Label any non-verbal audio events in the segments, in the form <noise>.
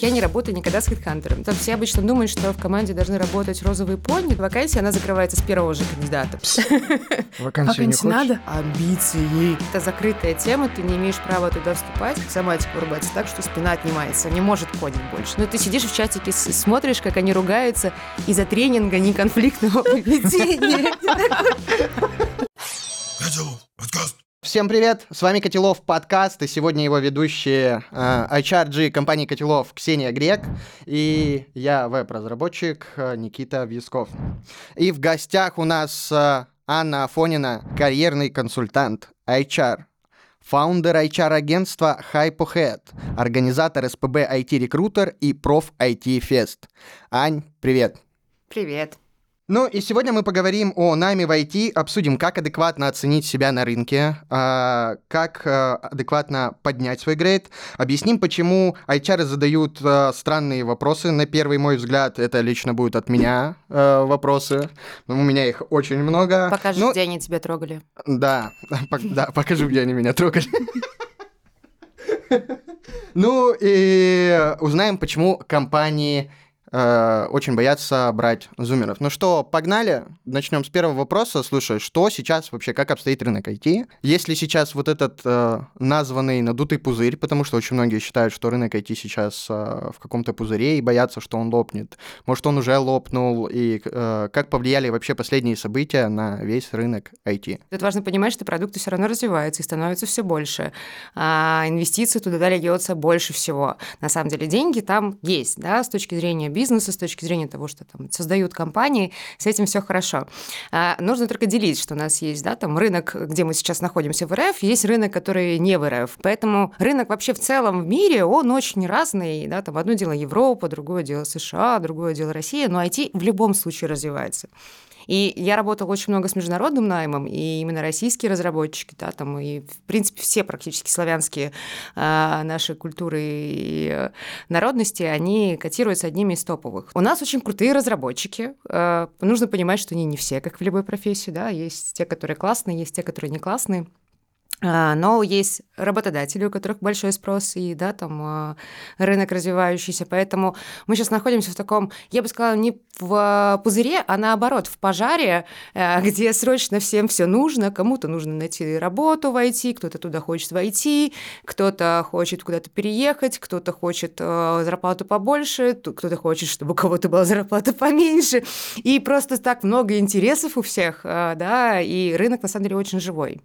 Я не работаю никогда с хедхантером. Там все обычно думают, что в команде должны работать розовые пони. Вакансия, она закрывается с первого же кандидата. Вакансию не хочешь? надо? Амбиции. Это закрытая тема, ты не имеешь права туда вступать. Сама типа вырубается так, что спина отнимается. Не может кодить больше. Но ты сидишь в чатике, смотришь, как они ругаются из-за тренинга неконфликтного поведения. Всем привет, с вами Котелов подкаст, и сегодня его ведущие э, HRG компании Котелов Ксения Грек и я, веб-разработчик э, Никита Висков. И в гостях у нас э, Анна Афонина, карьерный консультант HR, фаундер HR-агентства Hypohead, организатор СПБ IT-рекрутер и проф IT-фест. Ань, привет. Привет. Ну и сегодня мы поговорим о найме в IT, обсудим, как адекватно оценить себя на рынке, а, как а, адекватно поднять свой грейд, объясним, почему HR задают а, странные вопросы. На первый мой взгляд, это лично будет от меня а, вопросы. У меня их очень много. Покажи, Ну, где они тебя трогали. да, <laughs> да, покажу, где они меня трогали. <laughs> Ну и узнаем, почему компании э, очень боятся брать зумеров. Ну что, погнали? Начнем с первого вопроса. Слушай, что сейчас вообще, как обстоит рынок IT? Есть ли сейчас вот этот э, названный надутый пузырь, потому что очень многие считают, что рынок IT сейчас э, в каком-то пузыре и боятся, что он лопнет. Может, он уже лопнул, и э, как повлияли вообще последние события на весь рынок IT? Тут важно понимать, что продукты все равно развиваются и становятся все больше. А инвестиций туда льется больше всего. На самом деле деньги там есть, да, с точки зрения бизнеса, с точки зрения того, что там создают компании, с этим все хорошо. А, нужно только делить, что у нас есть, да, там рынок, где мы сейчас находимся в РФ, есть рынок, который не в РФ. Поэтому рынок вообще в целом в мире, он очень разный, да, там одно дело Европа, другое дело США, другое дело Россия, но IT в любом случае развивается. И я работала очень много с международным наймом, и именно российские разработчики, да, там и, в принципе, все практически славянские а, наши культуры и э, народности, они котируются одними из топовых. У нас очень крутые разработчики. Э, нужно понимать, что они не все, как в любой профессии, да, есть те, которые классные, есть те, которые не классные. А, Но есть работодатели, у которых большой спрос, и да, там а, рынок развивающийся. Поэтому мы сейчас находимся в таком, я бы сказала, не в пузыре, а наоборот, в пожаре, э, <laughs> где срочно всем все нужно. Кому-то нужно найти работу войти, кто-то туда хочет войти, кто-то хочет куда-то переехать, кто-то хочет э, зарплату побольше, кто-то хочет, чтобы у кого-то была зарплата <laughs> поменьше. И просто так много интересов у всех, э, да, и рынок на самом деле очень живой.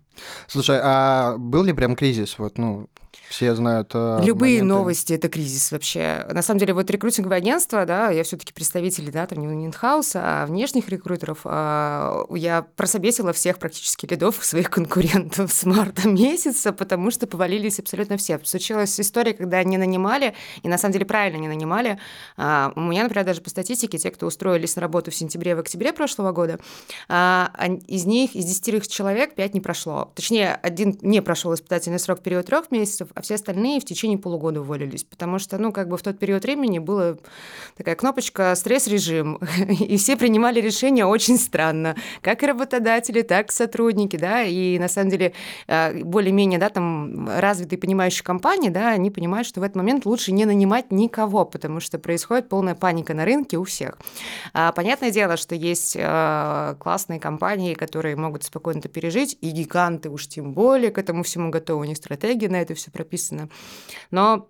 Слушай, а был ли прям кризис? Вот, ну, все знают... э, Любые моменты. новости это кризис вообще. На самом деле, вот рекрутинговое агентство, да, я все-таки представитель, да, там не инхауса, а внешних рекрутеров. а, Я прособесила всех практически лидов <laughs> своих конкурентов с марта месяца, потому что повалились абсолютно все. Случилась история, когда не нанимали, и на самом деле правильно не нанимали. А, У меня, например, даже по статистике, те, кто устроились на работу в сентябре, в октябре прошлого года, а, из них, из десятерых человек, пять не прошло. Точнее, один не прошел испытательный срок в период трех месяцев, а все остальные в течение полугода уволились. Потому что, ну, как бы в тот период времени была такая кнопочка «стресс-режим», <laughs> и все принимали решения очень странно. Как и работодатели, так и сотрудники, да, и на самом деле э, более-менее, да, там развитые понимающие компании, да, они понимают, что в этот момент лучше не нанимать никого, потому что происходит полная паника на рынке у всех. А, Понятное дело, что есть э, классные компании, которые могут спокойно это пережить, и гиганты уж тем более к этому всему готовы, у них стратегия на это все прописана. Но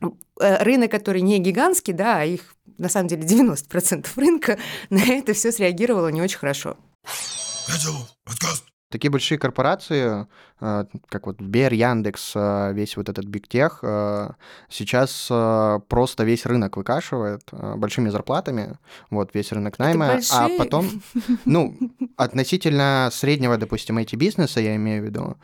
э, рынок, который не гигантский, да, а их на самом деле 90% рынка, <laughs> на это все среагировало не очень хорошо. Такие большие корпорации, э, как вот Сбер, Яндекс, э, весь вот этот Tech, э, сейчас просто весь рынок выкашивает большими зарплатами, вот весь рынок найма, а потом, ну, <laughs> относительно среднего, допустим, IT-бизнеса, я имею в виду,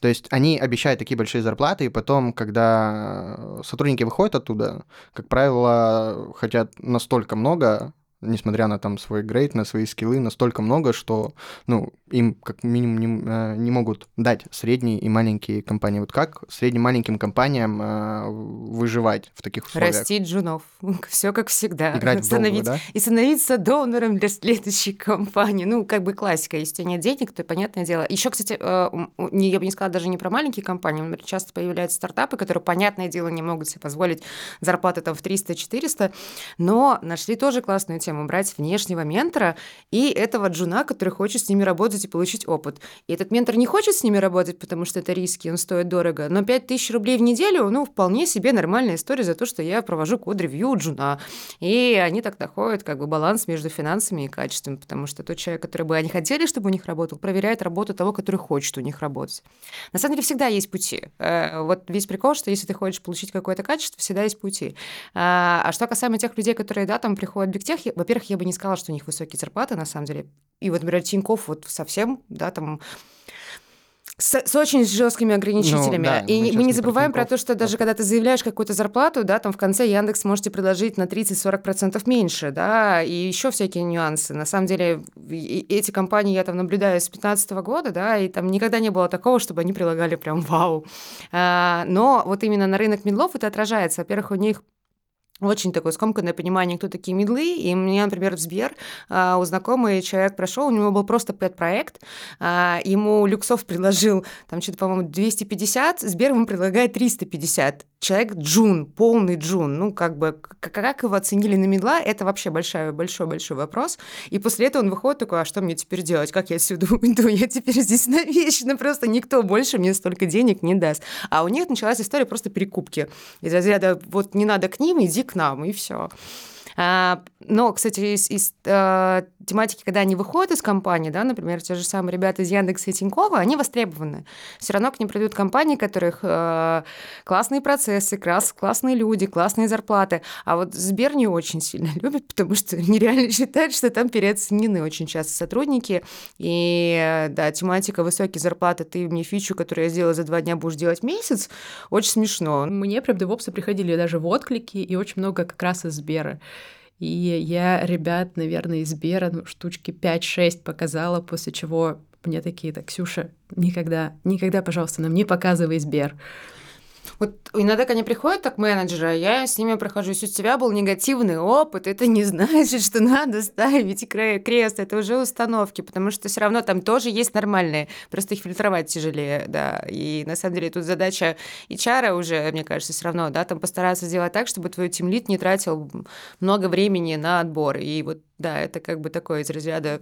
то есть они обещают такие большие зарплаты, и потом, когда сотрудники выходят оттуда, как правило, хотят настолько много, несмотря на там свой грейд, на свои скиллы, настолько много, что, ну, им как минимум не, э, не могут дать средние и маленькие компании. Вот как средним маленьким компаниям э, выживать в таких условиях? Растить джунов. <laughs> Все как всегда. Играть в долгую, да? И становиться донором для следующей <laughs> компании. Ну, как бы классика. Если у тебя нет денег, то понятное дело. Еще, кстати, э, я бы не сказала даже не про маленькие компании. Например, часто появляются стартапы, которые, понятное дело, не могут себе позволить зарплаты там в 300-400, но нашли тоже классную тему брать внешнего ментора и этого джуна, который хочет с ними работать и получить опыт. И этот ментор не хочет с ними работать, потому что это риски, он стоит дорого, но 5000 рублей в неделю, ну, вполне себе нормальная история за то, что я провожу код-ревью джуна. И они так находят как бы баланс между финансами и качеством, потому что тот человек, который бы они хотели, чтобы у них работал, проверяет работу того, который хочет у них работать. На самом деле всегда есть пути. Э, вот весь прикол, что если ты хочешь получить какое-то качество, всегда есть пути. А, а что касаемо тех людей, которые, да, там приходят в бигтех, во-первых, я бы не сказала, что у них высокие зарплаты, на самом деле. И вот, например, Тинькофф вот совсем, да, там с, с очень жесткими ограничителями. Ну, да, и мы, мы не забываем про, про то, что даже когда ты заявляешь какую-то зарплату, да, там в конце Яндекс можете предложить на 30-40% меньше, да, и еще всякие нюансы. На самом деле эти компании я там наблюдаю с 2015 года, да, и там никогда не было такого, чтобы они прилагали прям вау. А, но вот именно на рынок медлов это отражается. Во-первых, у них очень такое скомканное понимание, кто такие медлы. И мне, например, в Сбер а, у знакомый человек прошел, у него был просто пэт-проект, а, ему Люксов предложил, там что-то, по-моему, 250, Сбер ему предлагает 350 человек джун, полный джун. Ну, как бы, как его оценили на медла, это вообще большой-большой-большой вопрос. И после этого он выходит такой, а что мне теперь делать? Как я отсюда <laughs> уйду? Я теперь здесь навечно, просто никто больше мне столько денег не даст. А у них началась история просто перекупки. Из разряда, вот не надо к ним, иди к нам, и все. А, но, кстати, из, из э, тематики, когда они выходят из компании, да, например, те же самые ребята из Яндекса и Тинькова, они востребованы. Все равно к ним придут компании, у которых э, классные процессы, класс, классные люди, классные зарплаты. А вот Сбер не очень сильно <laughs> любит, потому что <laughs> нереально считает, что там переоценены очень часто сотрудники. И да, тематика высокие зарплаты, ты мне фичу, которую я сделала за два дня, будешь делать месяц, очень смешно. Мне прям девопсы приходили даже в отклики, и очень много как раз из Сбера. И я ребят, наверное, из Бера ну, штучки 5-6 показала, после чего мне такие, так, Ксюша, никогда, никогда, пожалуйста, нам не показывай Сбер. Вот иногда, когда они приходят так менеджеры, я с ними прохожу, если у тебя был негативный опыт, это не <laughs> значит, что надо ставить крест, это уже установки, потому что все равно там тоже есть нормальные, просто их фильтровать тяжелее, да, и на самом деле тут задача HR уже, мне кажется, все равно, да, там постараться сделать так, чтобы твой тимлит не тратил много времени на отбор, и вот, да, это как бы такое из разряда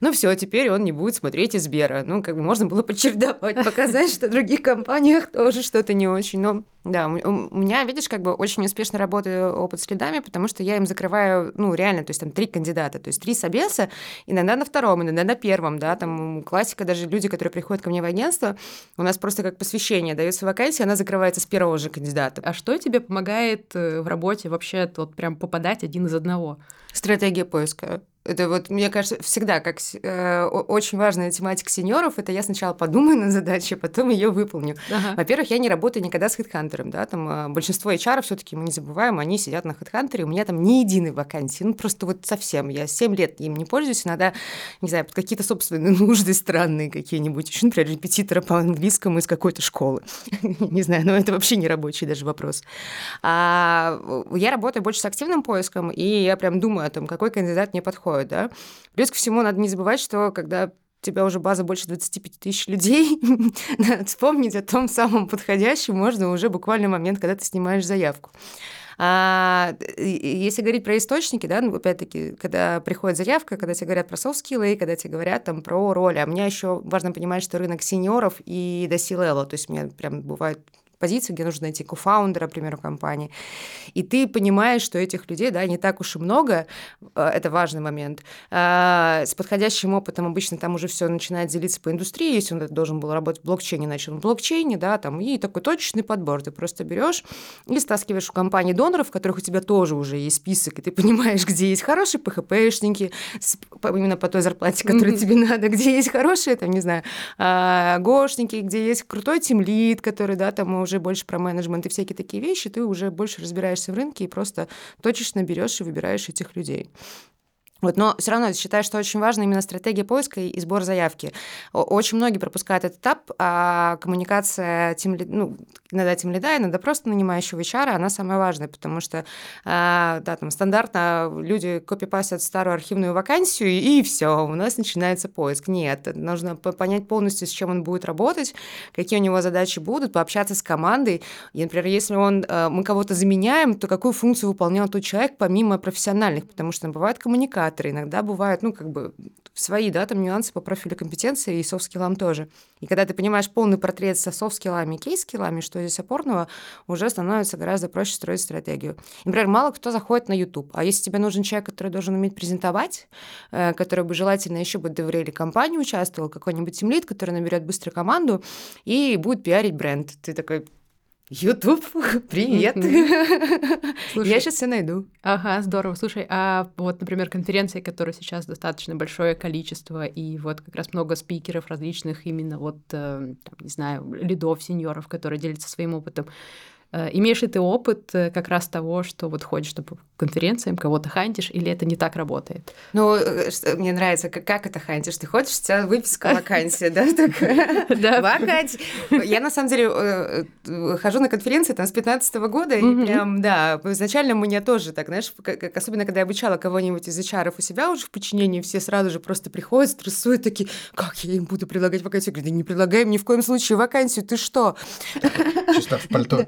ну все, теперь он не будет смотреть из Сбера. Ну, как бы можно было почердовать, <laughs> показать, что в других компаниях тоже что-то не очень. Но да, у меня, видишь, как бы очень успешно работаю опыт с лидами, потому что я им закрываю, ну, реально, то есть там три кандидата, то есть три собеса, иногда на втором, иногда на первом, да, там классика, даже люди, которые приходят ко мне в агентство, у нас просто как посвящение дается вакансия, она закрывается с первого же кандидата. А что тебе помогает э, в работе вообще вот прям попадать один из одного? Стратегия поиска. Это вот, мне кажется, всегда как э, очень важная тематика сеньоров, это я сначала подумаю над задачей, потом ее выполню. Ага. Во-первых, я не работаю никогда с хедхантером, да, там э, большинство HR все таки мы не забываем, они сидят на хедхантере, у меня там ни единой вакансии, ну просто вот совсем, я 7 лет им не пользуюсь, иногда, не знаю, под какие-то собственные <laughs> нужды странные какие-нибудь, еще, например, репетитора по английскому из какой-то школы, <laughs> не знаю, но это вообще не рабочий даже вопрос. А, я работаю больше с активным поиском, и я прям думаю о том, какой кандидат мне подходит происходит, да. Плюс ко всему надо не забывать, что когда у тебя уже база больше 25 тысяч людей, <laughs> надо вспомнить о том самом подходящем можно уже буквально момент, когда ты снимаешь заявку. А, если говорить про источники, да, ну, опять-таки, когда приходит заявка, когда тебе говорят про софт-скиллы, когда тебе говорят там про роли, а мне еще важно понимать, что рынок сеньоров и до то есть у меня прям бывает позиции, где нужно найти кофаундера, к примеру, компании. И ты понимаешь, что этих людей, да, не так уж и много, э, это важный момент. А, с подходящим опытом обычно там уже все начинает делиться по индустрии, если он должен был работать в блокчейне, начал в блокчейне, да, там, и такой точечный подбор. Ты просто берешь и стаскиваешь у компании доноров, в которых у тебя тоже уже есть список, и ты понимаешь, где есть хорошие PHP-шники, именно по той зарплате, которая тебе надо, где есть хорошие, там, не знаю, а, гошники, где есть крутой тимлид, который, да, там уже уже больше про менеджмент и всякие такие вещи, ты уже больше разбираешься в рынке и просто точечно берешь и выбираешь этих людей. Вот, но все равно я считаю, что очень важна именно стратегия поиска и сбор заявки. Очень многие пропускают этот этап, а коммуникация тем, ну, иногда тем лида, иногда просто нанимающего HR, она самая важная, потому что, а, да, там стандартно люди копипастят старую архивную вакансию, и все, у нас начинается поиск. Нет, нужно понять полностью, с чем он будет работать, какие у него задачи будут, пообщаться с командой. И, например, если он, э, мы кого-то заменяем, то какую функцию выполнял тот человек помимо профессиональных, потому что бывает коммуникация, индикаторы, иногда бывают, ну, как бы свои, да, там нюансы по профилю компетенции и софт-скиллам тоже. И когда ты понимаешь полный портрет со софт-скиллами и кейс-скиллами, что здесь опорного, уже становится гораздо проще строить стратегию. Например, мало кто заходит на YouTube, а если тебе нужен человек, который должен уметь презентовать, э, который бы желательно еще бы доверили компании участвовал, какой-нибудь тимлит, который наберет быстро команду и будет пиарить бренд. Ты такой, Ютуб, <laughs> привет. <laughs> Слушай, Я сейчас все найду. Ага, здорово. Слушай, а вот, например, конференции, которые сейчас достаточно большое количество, и вот как раз много спикеров различных, именно вот, э, там, не знаю, лидов, сеньоров, которые делятся своим опытом. Э, имеешь ли ты опыт э, как раз того, что вот ходишь по конференциям, кого-то хантишь, или это не так работает? Ну, э, мне нравится, как, как это хантишь. Ты ходишь, у тебя выписка <laughs> вакансия, да? Вакансия. Я, на самом деле, хожу на конференции там с 15 года, и прям, да, изначально мне тоже так, знаешь, особенно когда я обучала кого-нибудь из HR у себя уже в подчинении, все сразу же просто приходят, стрессуют, такие, как я им буду предлагать вакансию? Я говорю, да не предлагаем ни в коем случае вакансию, ты что? Чисто в пальто.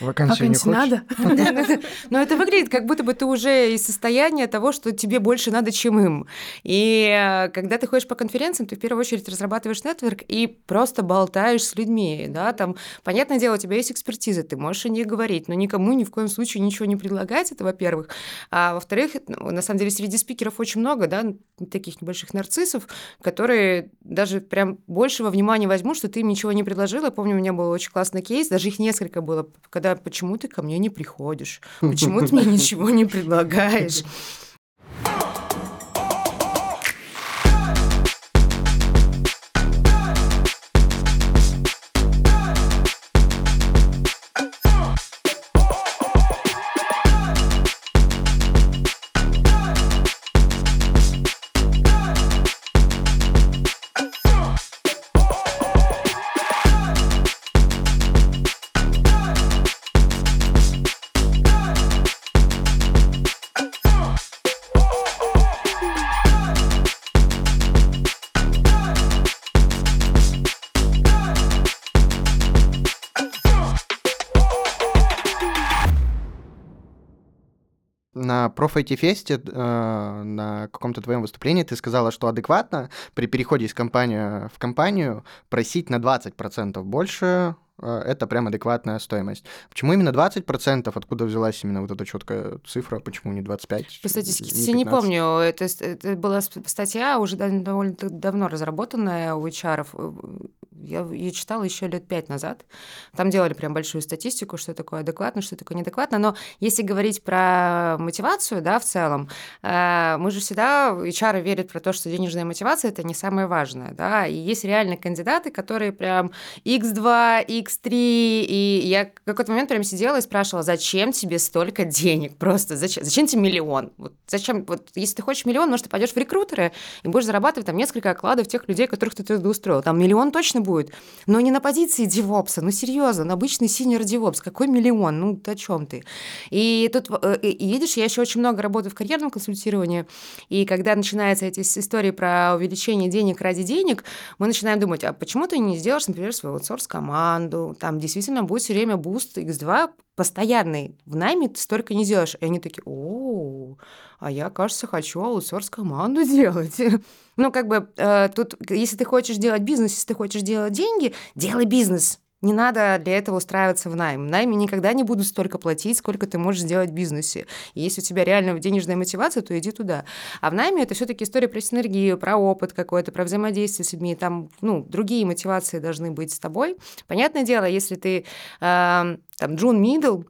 Вакансию не надо? <laughs> Но это выглядит, как будто бы ты уже из состояния того, что тебе больше надо, чем им. И э, когда ты ходишь по конференциям, ты в первую очередь разрабатываешь нетворк и просто болтаешь с людьми, да, там, понятное дело, у тебя есть экспертиза, ты можешь о ней говорить, но никому ни в коем случае ничего не предлагать, это во-первых. А во-вторых, ну, на самом деле, среди спикеров очень много, да, таких небольших нарциссов, которые даже прям большего внимания возьмут, что ты им ничего не предложила. Помню, у меня был очень классный кейс, даже их несколько несколько было, когда почему ты ко мне не приходишь, почему ты мне ничего не предлагаешь. проф-IT-фесте э, на каком-то твоем выступлении ты сказала, что адекватно при переходе из компании в компанию просить на 20% больше это прям адекватная стоимость. Почему именно 20%? Откуда взялась именно вот эта четкая цифра? Почему не 25? По статистике не помню. Это, это была статья уже довольно давно разработанная у HR. Я ее читала еще лет пять назад. Там делали прям большую статистику, что такое адекватно, что такое неадекватно. Но если говорить про мотивацию, да, в целом, э, мы же всегда, HR верят про то, что денежная мотивация – это не самое важное, да, и есть реально кандидаты, которые прям X2, X3, и я в какой-то момент прям сидела и спрашивала, зачем тебе столько денег? Просто зачем? Зачем тебе миллион? Вот зачем? Вот если ты хочешь миллион, может, ты пойдешь в рекрутеры и будешь зарабатывать там несколько окладов тех людей, которых ты туда устроил. Там миллион точно будет. Но не на позиции девопса, ну серьезно, на обычный синер девопс. Какой миллион? Ну, о чем ты? И тут, э, и, видишь, я еще очень много работаю в карьерном консультировании, и когда начинаются эти истории про увеличение денег ради денег, мы начинаем думать, а почему ты не сделаешь, например, свою аутсорс-команду, там действительно будет все время буст X2 постоянный. В найме ты столько не сделаешь. И они такие, о, а я, кажется, хочу аутсорс-команду <laughs> делать. ну, как бы э, тут, если ты хочешь делать бизнес, если ты хочешь делать деньги, делай бизнес. Не надо для этого устраиваться в найм. В найме никогда не будут столько платить, сколько ты можешь сделать в бизнесе. И если у тебя реально денежная мотивация, то иди туда. А в найме это все-таки история про синергию, про опыт какой-то, про взаимодействие с людьми. Там, ну, другие мотивации должны быть с тобой. Понятное дело, если ты э, там Джун Мидл,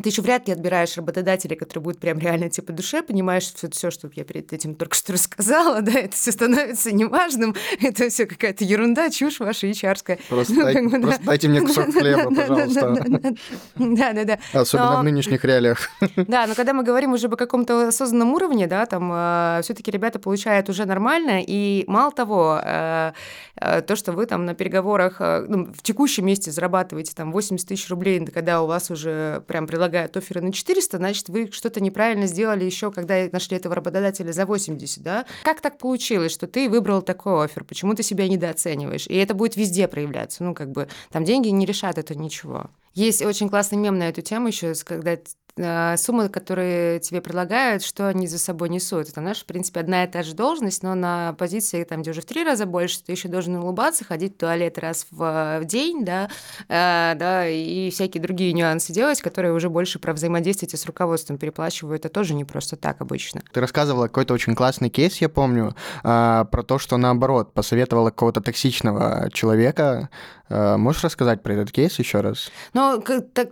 ты еще вряд ли отбираешь работодателя, который будет прям реально тебе по душе, понимаешь все, все, что я перед этим только что рассказала, <laughs> да, это все становится неважным, <laughs> это все какая-то ерунда, чушь ваша HR ская. <laughs> Просто, ну, дай, как бы, просто да. дайте мне кусок хлеба, пожалуйста. Да, да, да. Особенно в нынешних реалиях. Да, но когда мы говорим уже по каком-то осознанном уровне, да, там э, все-таки ребята получают уже нормально, и мало того, э, э, то, что вы там на переговорах ну, в текущем месте зарабатываете там 80 тысяч рублей, когда у вас уже прям предлагают оферы на 400, значит, вы что-то неправильно сделали еще, когда нашли этого работодателя за 80, да? Как так получилось, что ты выбрал такой офер? Почему ты себя недооцениваешь? И это будет везде проявляться. Ну, как бы, там деньги не решат это ничего. Есть очень классный мем на эту тему еще, когда суммы, которые тебе предлагают, что они за собой несут. Это, знаешь, в принципе, одна и та же должность, но на позиции, там, где уже в три раза больше, ты еще должен улыбаться, ходить в туалет раз в, в день, да, э, да, и всякие другие нюансы делать, которые уже больше про взаимодействие с руководством переплачивают. Это тоже не просто так обычно. Ты рассказывала какой-то очень классный кейс, я помню, э, про то, что наоборот, посоветовала какого-то токсичного человека, можешь рассказать про этот кейс еще раз? Ну,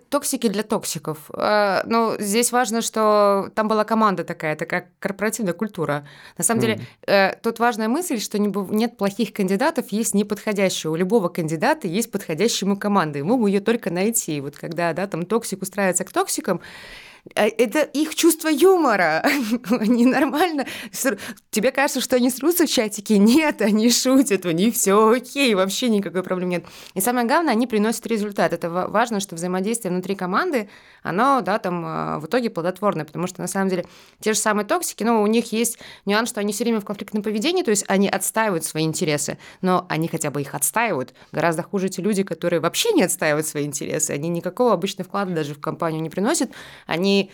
токсики для токсиков. Э, ну, здесь важно, что там была команда такая, такая корпоративная культура. На самом мм. деле, э, тут важная мысль, что нет плохих кандидатов, есть неподходящие. У любого кандидата есть подходящая ему команда, ему ее только найти. И вот когда, да, там токсик устраивается к токсикам, это их чувство юмора. <laughs> они нормально. Тебе кажется, что они срутся в чатике? Нет, они шутят, у них все окей, вообще никакой проблемы нет. И самое главное, они приносят результат. Это важно, что взаимодействие внутри команды, оно, да, там а, в итоге плодотворное, потому что на самом деле те же самые токсики, но у них есть нюанс, что они все время в конфликтном поведении, то есть они отстаивают свои интересы, но они хотя бы их отстаивают. Гораздо хуже те люди, которые вообще не отстаивают свои интересы, они никакого обычного вклада даже в компанию не приносят, они они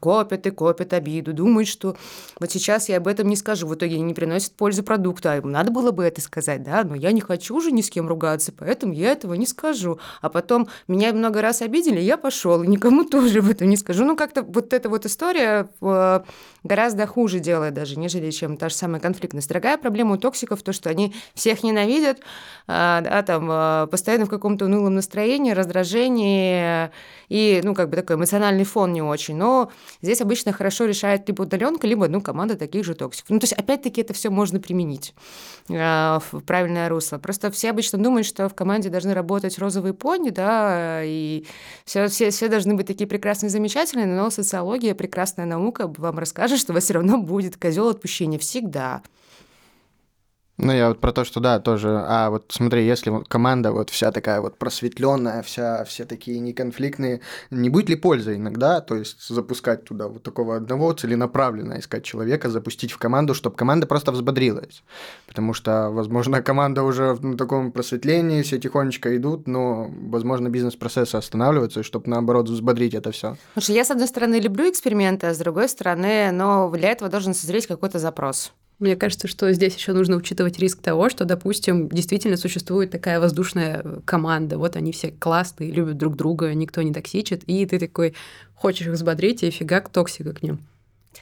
копят и копят обиду, думают, что вот сейчас я об этом не скажу, в итоге не приносит пользы продукта, а им надо было бы это сказать, да, но я не хочу уже ни с кем ругаться, поэтому я этого не скажу. А потом меня много раз обидели, я пошел, и никому <laughs> тоже об этом не скажу. Ну, как-то вот эта вот история э, гораздо хуже делает даже, нежели чем та же самая конфликтность. Дорогая проблема у токсиков то, что они всех ненавидят, а, да, там, а, постоянно в каком-то унылом настроении, раздражении, и, ну, как бы такой эмоциональный фон не очень. Но здесь обычно хорошо решает либо удаленка, либо, ну, команда таких же токсиков. Ну, то есть, опять-таки, это все можно применить э, в правильное русло. Просто все обычно думают, что в команде должны работать розовые пони, да, и все, все, все должны быть такие прекрасные, замечательные, но социология, прекрасная наука вам расскажет, что у вас все равно будет козел отпущения всегда. Ну, я вот про то, что да, тоже. А вот смотри, если команда вот вся такая вот просветленная, вся, все такие неконфликтные, не будет ли пользы иногда, то есть запускать туда вот такого одного целенаправленно искать человека, запустить в команду, чтобы команда просто взбодрилась? Потому что, возможно, команда уже в таком просветлении, все тихонечко идут, но, возможно, бизнес-процессы останавливаются, чтобы, наоборот, взбодрить это все. Слушай, я, с одной стороны, люблю эксперименты, а с другой стороны, но для этого должен созреть какой-то запрос. Мне кажется, что здесь еще нужно учитывать риск того, что, допустим, действительно существует такая воздушная команда. Вот они все классные, любят друг друга, никто не токсичит, и ты такой хочешь их взбодрить, и фигак токсика к ним.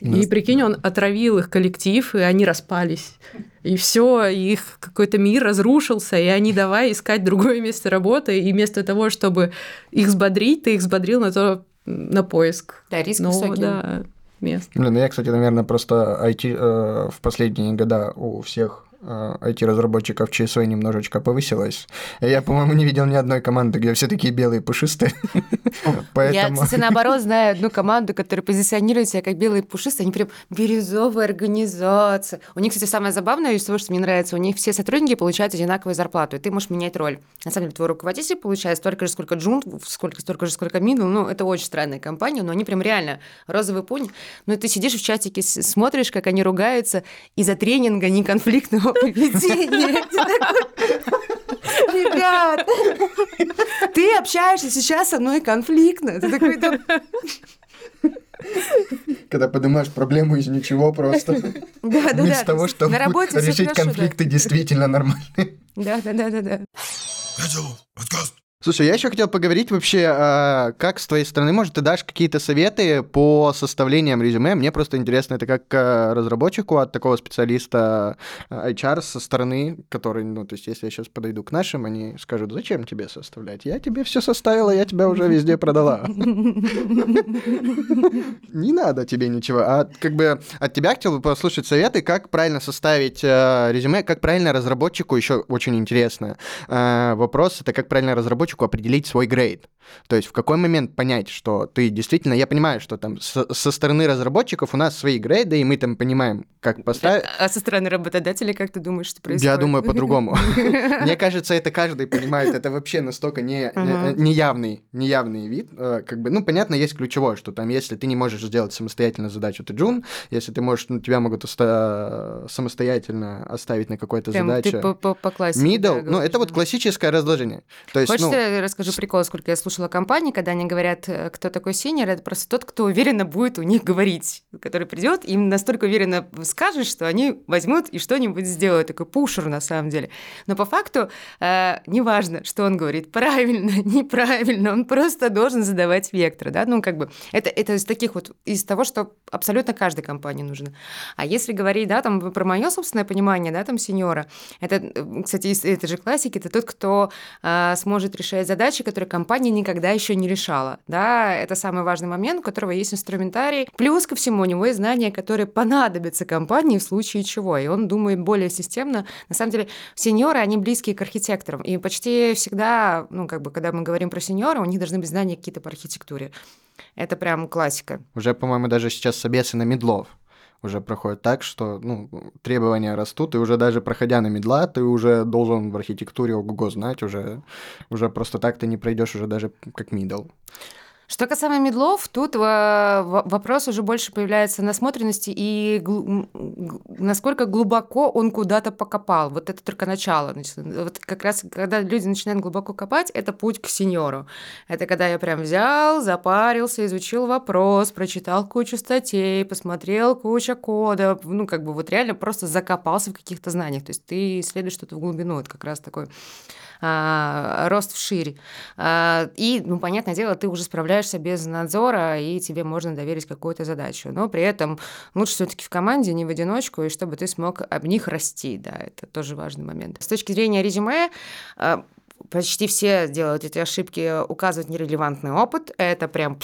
Ну, и прикинь, он отравил их коллектив, и они распались. И все, их какой-то мир разрушился, и они давай искать другое место работы, и вместо того, чтобы их взбодрить, ты их взбодрил на то, на поиск. Да, риск ну, высокий. Да, мест. Блин, я, кстати, наверное, просто IT э, в последние года у всех IT-разработчиков ЧСВ немножечко повысилась. Я, по-моему, не видел ни одной команды, где все такие белые пушистые. <laughs> Я, кстати, наоборот, знаю одну команду, которая позиционирует себя как белые пушистые. Они прям бирюзовая организация. У них, кстати, самое забавное из того, что мне нравится, у них все сотрудники получают одинаковую зарплату, и ты можешь менять роль. На самом деле, твой руководитель получает столько же, сколько джун, сколько, столько же, сколько мидл. Ну, это очень странная компания, но они прям реально розовый пони. Ну, ты сидишь в чатике, смотришь, как они ругаются из-за тренинга неконфликтного поведение. Ребят, ты общаешься сейчас со мной конфликтно. Ты такой, да... Когда поднимаешь проблему из ничего просто. Да, да, Вместо того, чтобы на работе решить конфликты действительно нормальные. Да, да, да, да, да. Слушай, я еще хотел поговорить вообще, а, как с твоей стороны, может, ты дашь какие-то советы по составлениям резюме? Мне просто интересно, это как а, разработчику от такого специалиста а, HR со стороны, который, ну, то есть, если я сейчас подойду к нашим, они скажут, зачем тебе составлять? Я тебе все составила, я тебя уже везде продала. Не надо тебе ничего. А как бы от тебя хотел бы послушать советы, как правильно составить резюме, как правильно разработчику, еще очень интересно. Вопрос, это как правильно разработчику разработчику определить свой грейд. То есть в какой момент понять, что ты действительно... Я понимаю, что там со, со стороны разработчиков у нас свои грейды, и мы там понимаем, как поставить... А, а со стороны работодателя как ты думаешь, что происходит? Я думаю по-другому. <laughs> Мне кажется, это каждый понимает. Это вообще настолько неявный, неявный вид. Э, как бы, ну, понятно, есть ключевое, что там, если ты не можешь сделать самостоятельно задачу, ты джун. Если ты можешь, ну, тебя могут самостоятельно оставить на какой-то задаче. по, классике. Middle, ну, это вот классическое разложение. То есть, ну, я расскажу прикол, сколько я слушала компании, когда они говорят, э, кто такой синер, это просто тот, кто уверенно будет у них говорить, который придет, им настолько уверенно скажет, что они возьмут и что-нибудь сделают. Такой пушер на самом деле. Но по факту э, неважно, что он говорит, правильно, <laughs> неправильно, он просто должен задавать вектор, да, ну как бы это, это из таких вот, из того, что абсолютно каждой компании нужно. А если говорить, да, там про мое собственное понимание, да, там сеньора, это, кстати, это же классики, это тот, кто э, сможет решать задачи, которые компания никогда еще не решала. Да, это самый важный момент, у которого есть инструментарий. Плюс ко всему у него есть знания, которые понадобятся компании в случае чего. И он думает более системно. На самом деле, сеньоры, они близкие к архитекторам. И почти всегда, ну, как бы, когда мы говорим про сеньора, у них должны быть знания какие-то по архитектуре. Это прям классика. Уже, по-моему, даже сейчас собесы на медлов уже проходит так, что ну, требования растут, и уже даже проходя на медла, ты уже должен в архитектуре ого знать, уже, уже просто так ты не пройдешь уже даже как мидл. Что касаемо медлов, тут вопрос уже больше появляется насмотренности и гл- насколько глубоко он куда-то покопал. Вот это только начало. Вот как раз, когда люди начинают глубоко копать, это путь к сеньору. Это когда я прям взял, запарился, изучил вопрос, прочитал кучу статей, посмотрел кучу кода, ну, как бы вот реально просто закопался в каких-то знаниях. То есть ты исследуешь что-то в глубину. Это как раз такой а, рост вширь. А, и, ну, понятное дело, ты уже справляешься без надзора, и тебе можно доверить какую-то задачу. Но при этом лучше все-таки в команде, не в одиночку, и чтобы ты смог об них расти, да, это тоже важный момент. С точки зрения резюме, а, почти все делают эти ошибки, указывать нерелевантный опыт. Это прям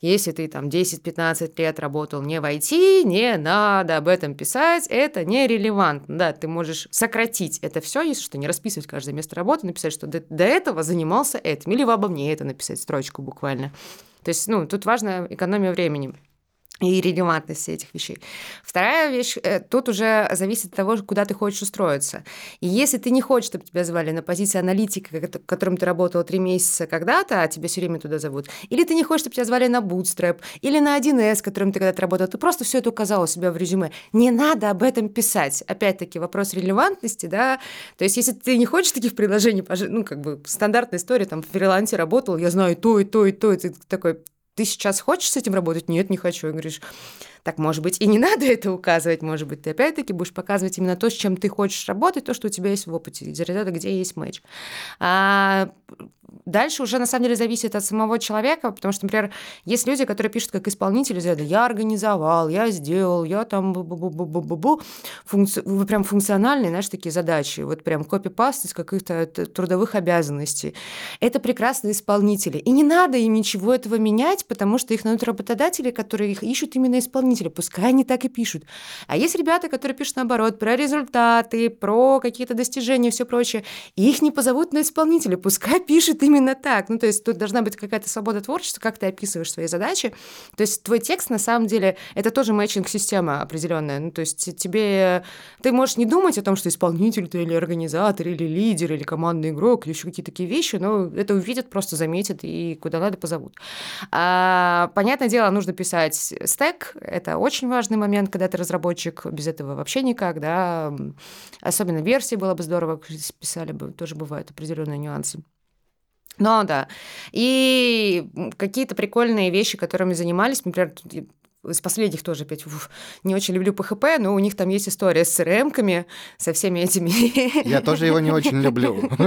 если ты там 10-15 лет работал не в IT, не надо об этом писать, это нерелевантно. Да, ты можешь сократить это все, если что, не расписывать каждое место работы, написать, что до, до этого занимался этим, или обо мне это написать, строчку буквально. То есть, ну, тут важна экономия времени и релевантность этих вещей. Вторая вещь, э, тут уже зависит от того, куда ты хочешь устроиться. И если ты не хочешь, чтобы тебя звали на позиции аналитика, которым ты работал три месяца когда-то, а тебя все время туда зовут, или ты не хочешь, чтобы тебя звали на Bootstrap, или на 1С, которым ты когда-то работал, ты просто все это указал у себя в резюме. Не надо об этом писать. Опять-таки, вопрос релевантности, да, то есть если ты не хочешь таких приложений, ну, как бы стандартная история, там, в фрилансе работал, я знаю то и то и то, и ты такой, ты сейчас хочешь с этим работать? Нет, не хочу. И говоришь, так, может быть, и не <laughs> надо это указывать, может быть, ты опять-таки будешь показывать именно то, с чем ты хочешь работать, то, что у тебя есть в опыте, ряда, где есть матч. А Дальше уже на самом деле зависит от самого человека, потому что, например, есть люди, которые пишут как исполнители, я организовал, я сделал, я там бу-бу-бу-бу-бу-бу, Функци... прям функциональные, знаешь, такие задачи, вот прям копипаст из каких-то трудовых обязанностей. Это прекрасные исполнители. И не надо им ничего этого менять, потому что их найдут работодатели, которые их ищут именно исполнители. Пускай они так и пишут. А есть ребята, которые пишут наоборот про результаты, про какие-то достижения все прочее. И их не позовут на исполнителя. Пускай пишет именно так. Ну, то есть тут должна быть какая-то свобода творчества, как ты описываешь свои задачи. То есть твой текст, на самом деле, это тоже мэтчинг-система определенная. Ну, то есть тебе... Ты можешь не думать о том, что исполнитель ты или организатор, или лидер, или командный игрок, или еще какие-то такие вещи, но это увидят, просто заметят и куда надо позовут. А, понятное дело, нужно писать стек. Это очень важный момент, когда ты разработчик. Без этого вообще никак, да. Особенно версии было бы здорово, писали бы, тоже бывают определенные нюансы. Ну да. И какие-то прикольные вещи, которыми занимались, например, из последних тоже опять уф, не очень люблю ПХП, но у них там есть история с CRM-ками, со всеми этими... Я тоже его не очень люблю. <laughs>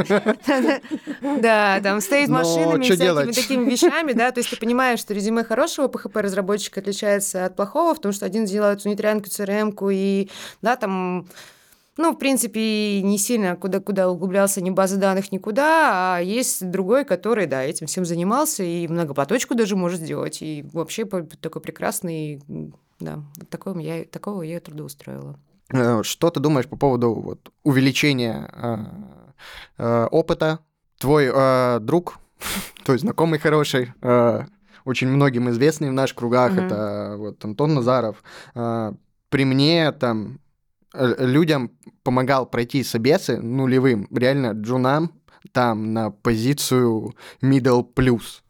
Да, там стоит машинами, всякими такими вещами, да, то есть ты понимаешь, что резюме хорошего PHP-разработчика отличается от плохого, потому что один делает внутрянку, CRM-ку, и, да, там ну, в принципе, не сильно куда-куда углублялся ни базы данных, никуда, а есть другой, который, да, этим всем занимался и многопоточку даже может сделать. И вообще такой прекрасный, да, такого я, такого я трудоустроила. Э, что ты думаешь по поводу вот, увеличения э, э, опыта? Твой э, друг, <laughs> есть знакомый хороший, э, очень многим известный в наших кругах, mm-hmm. это вот Антон Назаров. Э, при мне там людям помогал пройти собесы нулевым, реально джунам, там на позицию middle plus.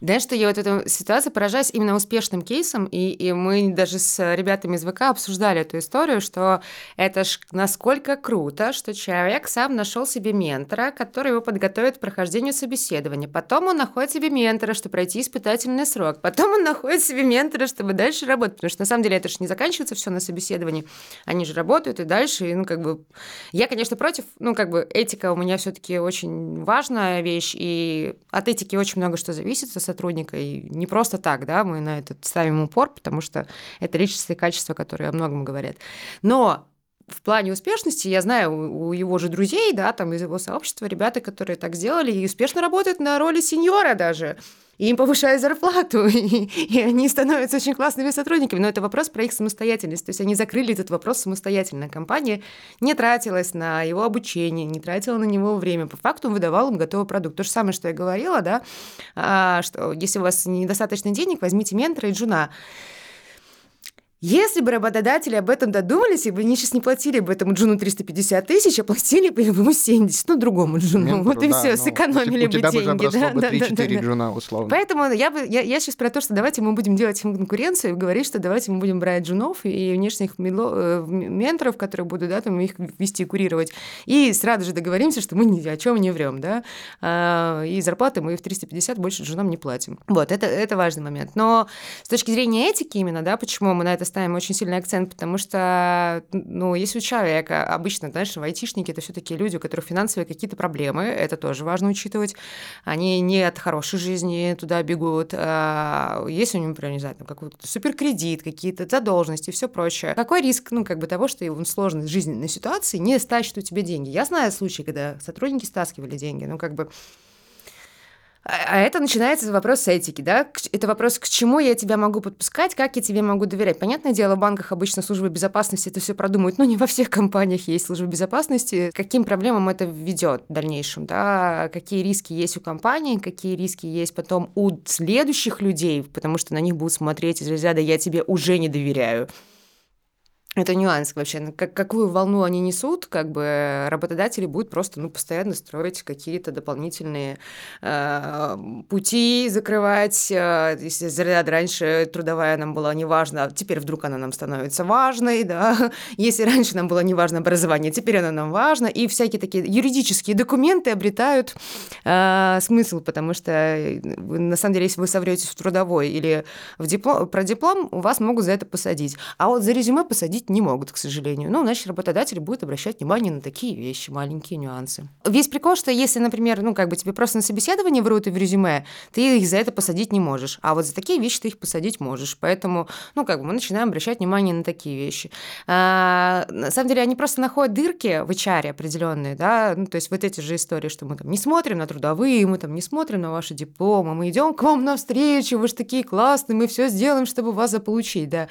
Знаешь, что я вот эту ситуацию поражаюсь именно успешным кейсом, и, и мы даже с ребятами из ВК обсуждали эту историю, что это ж насколько круто, что человек сам нашел себе ментора, который его подготовит к прохождению собеседования. Потом он находит себе ментора, чтобы пройти испытательный срок. Потом он <laughs> находит себе ментора, чтобы дальше работать. Потому что на самом деле это же не заканчивается все на собеседовании. Они же работают и дальше. И, ну, как бы... Я, конечно, против, ну, как бы этика у меня все-таки очень важная вещь, и от этики очень много что зависит сотрудника. И не просто так, да, мы на это ставим упор, потому что это личностные качества, которые о многом говорят. Но в плане успешности, я знаю у его же друзей, да, там из его сообщества, ребята, которые так сделали и успешно работают на роли сеньора даже и им повышают зарплату, <laughs> и, и они становятся очень классными сотрудниками. Но это вопрос про их самостоятельность. То есть они закрыли этот вопрос самостоятельно. Компания не тратилась на его обучение, не тратила на него время. По факту выдавал им готовый продукт. То же самое, что я говорила, да, а, что если у вас недостаточно денег, возьмите ментора и джуна. Если бы работодатели об этом додумались, и бы они сейчас не платили бы этому Джуну 350 тысяч, а платили бы ему 70, ну, другому Джуну. Ментору, вот и да, все, ну, сэкономили бы деньги. Бы да, бы 3-4 да, да, Джуна, условно. Поэтому я, бы, я, я сейчас про то, что давайте мы будем делать им конкуренцию и говорить, что давайте мы будем брать джунов и внешних мидло, э, менторов, которые будут да, там, их вести и курировать, и сразу же договоримся, что мы ни о чем не врем, да, а, и зарплаты мы в 350 больше джунам не платим. Вот, это, это важный момент. Но с точки зрения этики именно, да, почему мы на это ставим очень сильный акцент, потому что, ну, если у человека обычно, знаешь, айтишники это все-таки люди, у которых финансовые какие-то проблемы, это тоже важно учитывать. Они не от хорошей жизни туда бегут. А если у него, например, не знаю, там какой-то суперкредит, какие-то задолженности все прочее. Какой риск, ну, как бы того, что он сложной жизненной ситуации не стащит у тебя деньги? Я знаю случаи, когда сотрудники стаскивали деньги, ну, как бы а, а это начинается вопрос этики, да? Это вопрос, к чему я тебя могу подпускать, как я тебе могу доверять. Понятное дело, в банках обычно служба безопасности это все продумывают, но не во всех <laughs> компаниях есть служба безопасности. Каким проблемам это ведет в дальнейшем, да? Какие риски есть у компании, какие риски есть потом у следующих людей, потому что на них будут смотреть из разряда «я тебе уже не доверяю». Это нюанс вообще. Ну, как, какую волну они несут, как бы работодатели будут просто ну, постоянно строить какие-то дополнительные э, пути, закрывать. Э, если заряд раньше трудовая нам была неважна, а теперь вдруг она нам становится важной, да. <laughs> Если раньше нам было неважно образование, теперь она нам важна. И всякие такие юридические документы обретают э, смысл, потому что э, на самом деле, если вы совретесь в трудовой или в диплом, про диплом, вас могут за это посадить. А вот за резюме посадить судить не могут, к сожалению. Ну, значит, работодатель будет обращать внимание на такие вещи, маленькие нюансы. Весь прикол, что если, например, ну, как бы тебе просто на собеседовании врут и в резюме, ты их за это посадить не можешь. А вот за такие вещи ты их посадить можешь. Поэтому, ну, как бы мы начинаем обращать внимание на такие вещи. А, на самом деле, они просто находят дырки в HR определенные, да, ну, то есть вот эти же истории, что мы там не смотрим на трудовые, мы там не смотрим на ваши дипломы, мы идем к вам навстречу, вы же такие классные, мы все сделаем, чтобы вас заполучить, да.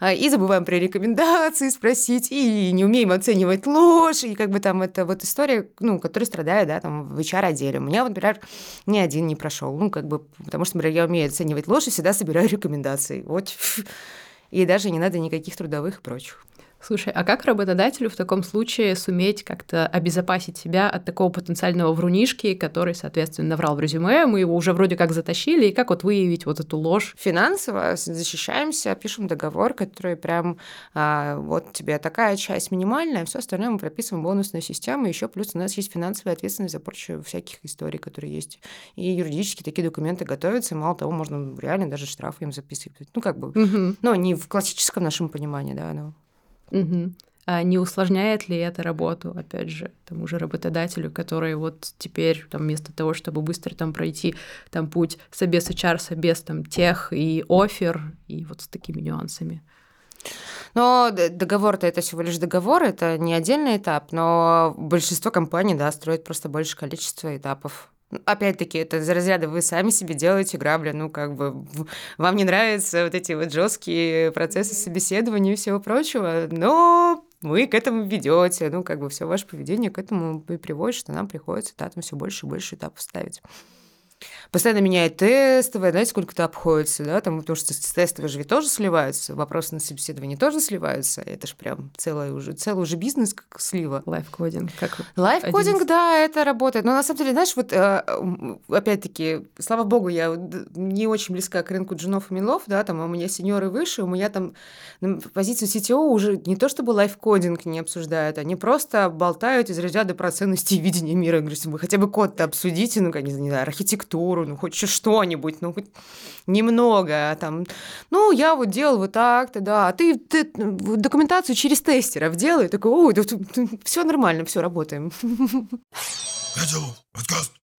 А, и забываем про рекомендации, рекомендации спросить, и не умеем оценивать ложь, и как бы там это вот история, ну, которая страдает, да, там, в HR-отделе. У меня, вот, например, ни один не прошел, ну, как бы, потому что, например, я умею оценивать ложь и всегда собираю рекомендации. Вот. И даже не надо никаких трудовых и прочих. Слушай, а как работодателю в таком случае суметь как-то обезопасить себя от такого потенциального врунишки, который, соответственно, наврал в резюме, мы его уже вроде как затащили, и как вот выявить вот эту ложь? Финансово защищаемся, пишем договор, который прям а, вот тебе такая часть минимальная, все остальное мы прописываем бонусную систему, еще плюс у нас есть финансовая ответственность за порчу всяких историй, которые есть. И юридически такие документы готовятся, и мало того, можно реально даже штрафы им записывать. Ну, как бы, угу. ну, не в классическом нашем понимании, да, но Угу. А не усложняет ли это работу, опять же, тому же работодателю, который вот теперь там вместо того, чтобы быстро там пройти там путь собес HR, собес там тех и офер, и вот с такими нюансами? Но договор-то это всего лишь договор, это не отдельный этап, но большинство компаний, да, строят просто больше количество этапов Опять-таки, это из разряда вы сами себе делаете грабли, ну, как бы вам не нравятся вот эти вот жесткие процессы собеседования и всего прочего, но вы к этому ведете, ну, как бы все ваше поведение к этому и приводит, что нам приходится, да, там все больше и больше этапов ставить постоянно меняет тестовое, знаете, сколько это обходится, да, там, потому что тестовые же ведь тоже сливаются, вопросы на собеседование тоже сливаются, это же прям целый уже, целый уже бизнес как слива. Live coding, как live coding, да, это работает, но на самом деле, знаешь, вот э, опять-таки, слава богу, я не очень близка к рынку джунов и милов, да, там, а у меня сеньоры выше, у меня там позицию CTO уже не то чтобы лайфкодинг не обсуждают, они просто болтают из ряда про ценности и видения мира, я говорю, вы хотя бы код-то обсудите, ну, как, не знаю, архитектуру, культуру, ну хоть что-нибудь, ну хоть немного, а там, ну я вот делал вот так-то, да, а ты, ты документацию через тестеров делай, такой, ой, да, все нормально, все работаем.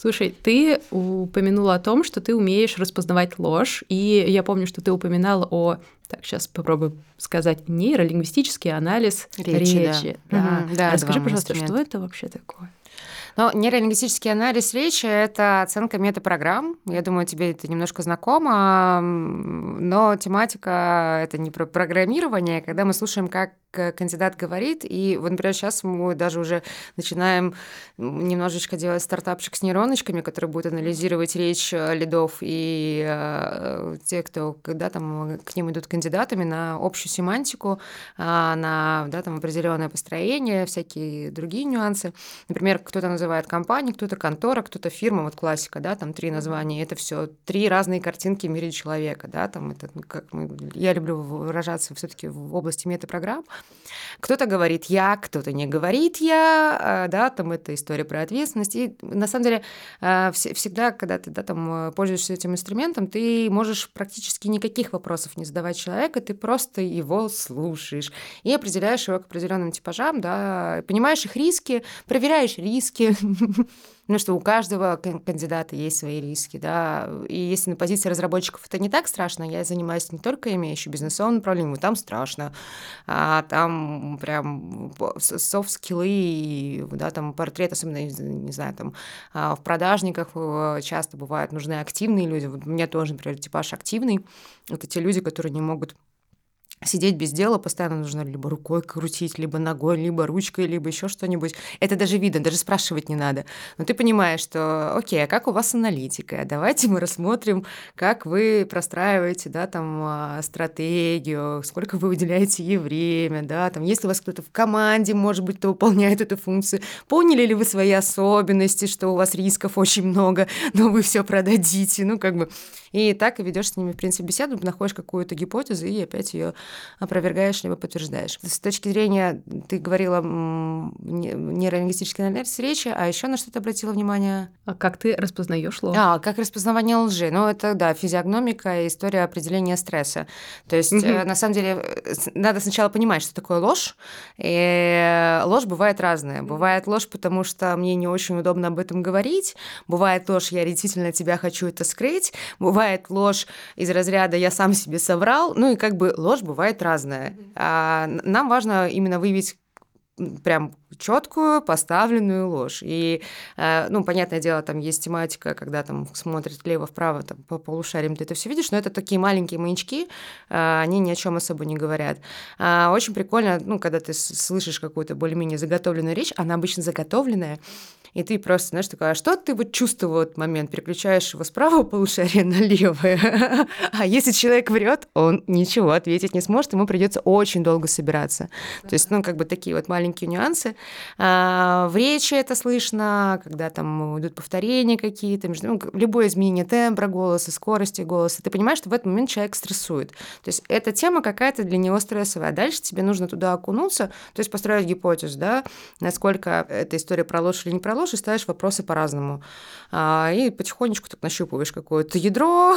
Слушай, ты упомянула о том, что ты умеешь распознавать ложь, и я помню, что ты упоминала о, так, сейчас попробую сказать, нейролингвистический анализ речи. речи да. Да. Угу, да, Расскажи, пожалуйста, что это вообще такое? Но нейролингвистический анализ речи — это оценка метапрограмм. Я думаю, тебе это немножко знакомо, но тематика — это не про программирование. Когда мы слушаем, как кандидат говорит, и вот, например, сейчас мы даже уже начинаем немножечко делать стартапчик с нейроночками, который будет анализировать речь э, лидов и э, те, кто, когда там к ним идут кандидатами на общую семантику, э, на да, там определенное построение, всякие другие нюансы. Например, кто-то называет компанию, кто-то контора, кто-то фирма, вот классика, да, там три названия, это все три разные картинки в мире человека, да, там это, ну, как мы, я люблю выражаться все-таки в области метапрограмм, кто-то говорит «я», кто-то не говорит «я», а, да, там это история про ответственность. И на самом деле а, всегда, когда ты да, там, пользуешься этим инструментом, ты можешь практически никаких вопросов не задавать человеку, ты просто его слушаешь и определяешь его к определенным типажам, да, понимаешь их риски, проверяешь риски, <laughs> Ну, что у каждого кандидата есть свои риски, да, и если на позиции разработчиков это не так страшно, я занимаюсь не только ими, еще бизнесовым направлением, там страшно, а там прям софт-скиллы, да, там портрет, особенно, не знаю, там а, в продажниках э, часто бывают нужны активные люди, у меня тоже, например, типаж активный, это те люди, которые не могут сидеть без дела постоянно нужно либо рукой крутить, либо ногой, либо ручкой, либо еще что-нибудь. Это даже видно, даже спрашивать не надо. Но ты понимаешь, что, окей, а как у вас аналитика? Давайте мы рассмотрим, как вы простраиваете, да, там, а, стратегию, сколько вы уделяете ей время, да, там, если у вас кто-то в команде, может быть, кто выполняет эту функцию, поняли ли вы свои особенности, что у вас рисков очень много, но вы все продадите, ну, как бы. И так и ведешь с ними, в принципе, беседу, находишь какую-то гипотезу и опять ее опровергаешь либо подтверждаешь. С точки зрения, ты говорила нейролингвистический анализ речи, а еще на что ты обратила внимание? А как ты распознаешь ложь? А, как распознавание лжи. Ну, это, да, физиогномика и история определения стресса. То есть, угу. на самом деле, надо сначала понимать, что такое ложь. И ложь бывает разная. Бывает ложь, потому что мне не очень удобно об этом говорить. Бывает ложь, я действительно тебя хочу это скрыть. Бывает ложь из разряда «я сам себе соврал». Ну и как бы ложь бывает разная. А нам важно именно выявить прям четкую поставленную ложь. И, э, ну, понятное дело, там есть тематика, когда там смотрят лево-вправо, там по полушариям ты это все видишь, но это такие маленькие маячки, э, они ни о чем особо не говорят. А, очень прикольно, ну, когда ты слышишь какую-то более-менее заготовленную речь, она обычно заготовленная, и ты просто, знаешь, такая, а что ты вот чувствовал в этот момент? Переключаешь его с правого полушария <laughs> на левое. А если человек врет, он ничего ответить не сможет, ему придется очень долго собираться. То есть, ну, как бы такие вот маленькие нюансы. А, в речи это слышно, когда там идут повторения какие-то, ну, любое изменение тембра голоса, скорости голоса. Ты понимаешь, что в этот момент человек стрессует. То есть, эта тема какая-то для него стрессовая. А дальше тебе нужно туда окунуться, то есть построить гипотезу, да, насколько эта история про ложь или не про ложь, и ставишь вопросы по-разному. А, и потихонечку так нащупываешь какое-то ядро,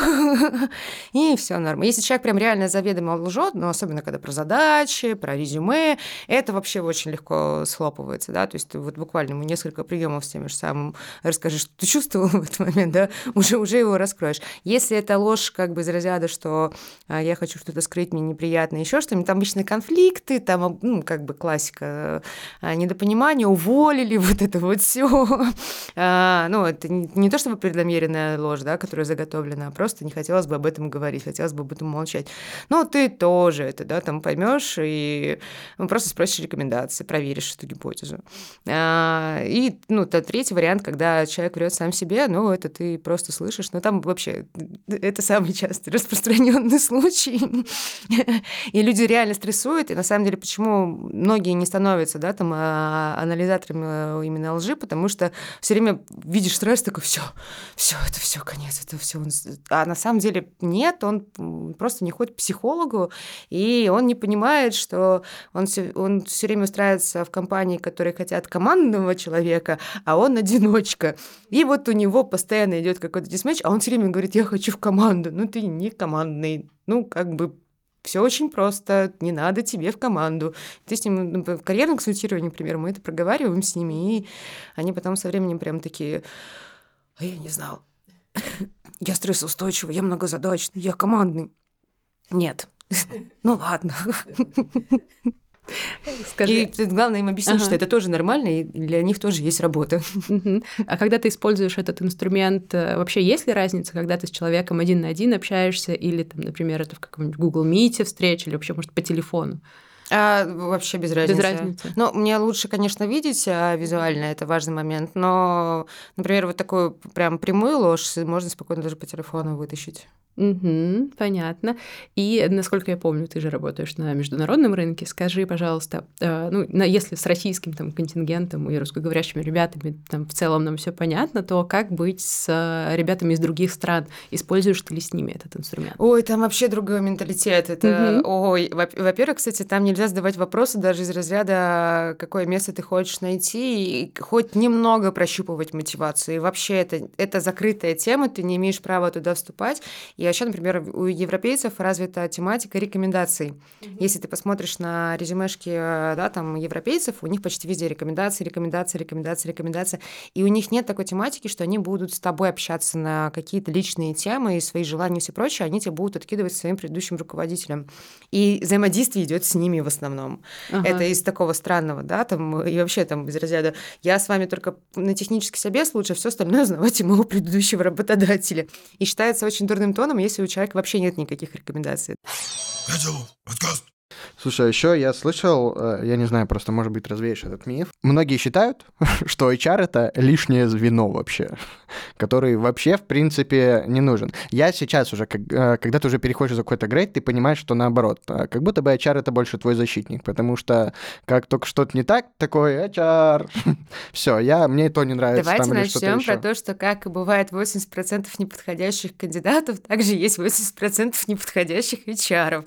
<laughs> и все нормально. Если человек прям реально заведомо лжет, но особенно когда про задачи, про резюме, это вообще очень легко схлопывается, да, то есть вот буквально мы несколько приемов с тем же самым расскажи, что ты чувствовал <laughs> в этот момент, да, уже, уже его раскроешь. Если это ложь как бы из разряда, что а, я хочу что-то скрыть, мне неприятно, еще что-нибудь, там обычно конфликты, там, ну, как бы классика, а, недопонимание, уволили, <laughs> вот это вот все. А, ну, это не, не то чтобы преднамеренная ложь, да, которая заготовлена, а просто не хотелось бы об этом говорить, хотелось бы об этом молчать. Ну, ты тоже это, да, там поймешь и ну, просто спросишь рекомендации, проверишь эту гипотезу. А, и, ну, то, третий вариант, когда человек врет сам себе, ну, это ты просто слышишь, но там вообще это самый частый распространенный <laughs> случай. И люди реально стрессуют, и на самом деле почему многие не становятся, да, там, а, анализаторами именно лжи, потому что все время видишь стресс, такой, все, все, это все, конец, это все. А на самом деле нет, он просто не ходит к психологу, и он не понимает, что он все, он все время устраивается в компании, которые хотят командного человека, а он одиночка. И вот у него постоянно идет какой-то дисмэч, а он все время говорит, я хочу в команду. Ну, ты не командный. Ну, как бы все очень просто, не надо тебе в команду. Ты с ним ну, в карьерном консультировании, например, мы это проговариваем с ними, и они потом со временем прям такие, а я не знал. <coughs> Я стрессоустойчивый, я многозадачный, я командный. Нет. <laughs> Ну ладно. <laughs> Скажи. И главное им объяснить, ага. что это тоже нормально, и для них тоже есть работа. А когда ты используешь этот инструмент, э, вообще есть ли разница, когда ты с человеком один на один общаешься, или, там, например, это в каком-нибудь Google Meet встрече, или вообще, может, по телефону? А, вообще без разницы. Без разницы. Ну, мне лучше, конечно, видеть а, визуально, это важный момент, но, например, вот такую прям прямую ложь можно спокойно даже по телефону вытащить. Угу, понятно. И, насколько я помню, ты же работаешь на международном рынке. Скажи, пожалуйста, э, ну, на, если с российским там, контингентом и русскоговорящими ребятами там в целом нам все понятно, то как быть с э, ребятами из других стран? Используешь ты ли с ними этот инструмент? Ой, там вообще другой менталитет. Это, угу. ой, во-первых, кстати, там нельзя задавать вопросы даже из разряда, какое место ты хочешь найти, и хоть немного прощупывать мотивацию. И вообще это, это закрытая тема, ты не имеешь права туда вступать. И еще, например, у европейцев развита тематика рекомендаций. Mm-hmm. Если ты посмотришь на резюмешки да, там, европейцев, у них почти везде рекомендации, рекомендации, рекомендации, рекомендации. И у них нет такой тематики, что они будут с тобой общаться на какие-то личные темы и свои желания и все прочее, они тебе будут откидывать своим предыдущим руководителям. И взаимодействие идет с ними в основном. Ага. Это из такого странного, да, там, и вообще там из разряда «я с вами только на технический собес, лучше все остальное узнавайте моего предыдущего работодателя». И считается очень дурным тоном, если у человека вообще нет никаких рекомендаций. подкаст. Слушай, а еще я слышал, э, я не знаю, просто, может быть, развеешь этот миф. Многие считают, <laughs> что HR — это лишнее звено вообще, <laughs> который вообще, в принципе, не нужен. Я сейчас уже, э, когда ты уже переходишь за какой-то грейд, ты понимаешь, что наоборот. Э, как будто бы HR — это больше твой защитник, потому что как только что-то не так, такой HR. <laughs> Все, я, мне то не нравится. Давайте начнем про то, что как и бывает 80% неподходящих кандидатов, также есть 80% неподходящих HR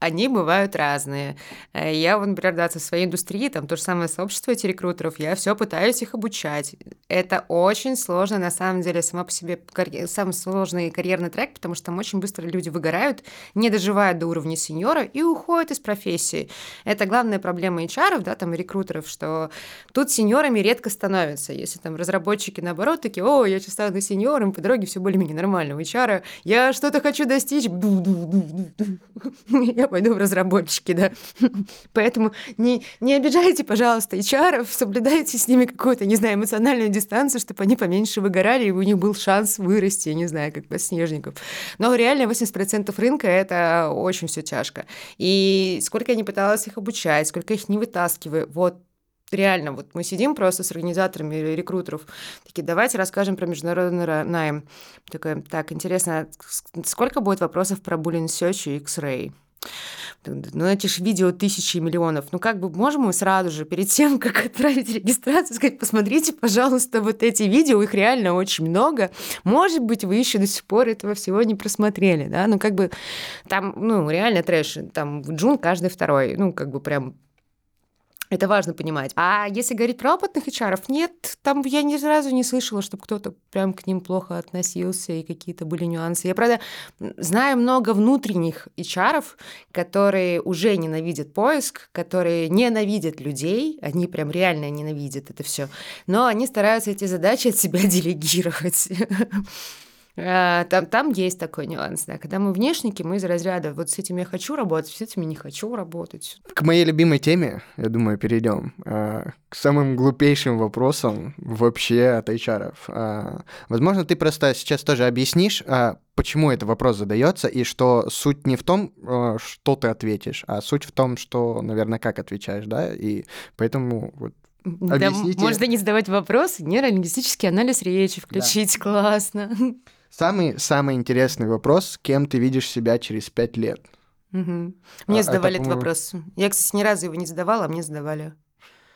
они бывают разные. Э, я, например, да, со своей индустрии, там то же самое сообщество этих рекрутеров, я все пытаюсь их обучать. Это очень сложно, на самом деле, сама по себе, карь... самый сложный карьерный трек, потому что там очень быстро люди выгорают, не доживают до уровня сеньора и уходят из профессии. Это главная проблема HR, да, там, рекрутеров, что тут сеньорами редко становятся. Если там разработчики, наоборот, такие, о, я сейчас стану сеньором, по дороге все более-менее нормально. У HR я что-то хочу достичь, <laughs> я пойду в разработчики, да. <laughs> Поэтому не, не обижайте, пожалуйста, HR, соблюдайте с ними какую-то, не знаю, эмоциональную дистанцию, чтобы они поменьше выгорали, и у них был шанс вырасти, я не знаю, как подснежников. Но реально 80% рынка — это очень все тяжко. И сколько я не пыталась их обучать, сколько их не вытаскиваю, вот реально, вот мы сидим просто с организаторами рекрутеров, такие, давайте расскажем про международный найм. Такая, так, интересно, сколько будет вопросов про Search и X-Ray? Ну, эти же видео тысячи и миллионов. Ну, как бы можем мы сразу же, перед тем, как отправить регистрацию, сказать, посмотрите, пожалуйста, вот эти видео, их реально очень много. Может быть, вы еще до сих пор этого всего не просмотрели, да? Ну, как бы там, ну, реально трэш. Там Джун каждый второй. Ну, как бы прям это важно понимать. А если говорить про опытных HR, нет, там я ни разу не слышала, чтобы кто-то прям к ним плохо относился и какие-то были нюансы. Я, правда, знаю много внутренних HR, которые уже ненавидят поиск, которые ненавидят людей, они прям реально ненавидят это все, но они стараются эти задачи от себя делегировать. <laughs> А, там, там есть такой нюанс, да. Когда мы внешники, мы из разряда вот с этим я хочу работать, с этим я не хочу работать. К моей любимой теме, я думаю, перейдем. А, к самым глупейшим вопросам вообще от HR. А, возможно, ты просто сейчас тоже объяснишь, почему этот вопрос задается, и что суть не в том, что ты ответишь, а суть в том, что, наверное, как отвечаешь, да, и поэтому вот Объясните. Да, можно не задавать вопросы, нейролингвистический анализ речи включить, да. классно. <laughs> Самый, самый интересный вопрос, кем ты видишь себя через пять лет? Угу. Мне а, задавали это, этот вопрос. Я, кстати, ни разу его не задавала, а мне задавали.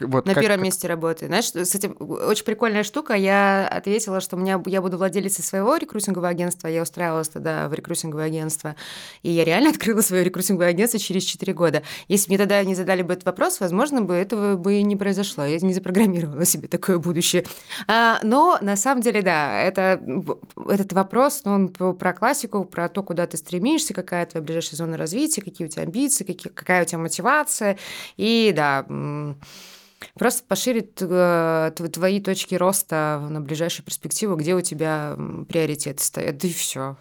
Вот на как, первом как... месте работы. Знаешь, с этим очень прикольная штука. Я ответила, что у меня, я буду владелицей своего рекрутингового агентства. Я устраивалась тогда в рекрутинговое агентство. И я реально <laughs> открыла свое рекрутинговое агентство через 4 года. Если мне тогда не задали бы этот вопрос, возможно, бы этого бы и не произошло. Я не запрограммировала себе такое будущее. А, но на самом деле, да, это, этот вопрос, ну, он про классику, про то, куда ты стремишься, какая твоя ближайшая зона развития, какие у тебя амбиции, какие, какая у тебя мотивация. И да, Просто поширит э, твои точки роста на ближайшую перспективу, где у тебя приоритеты стоят, и все.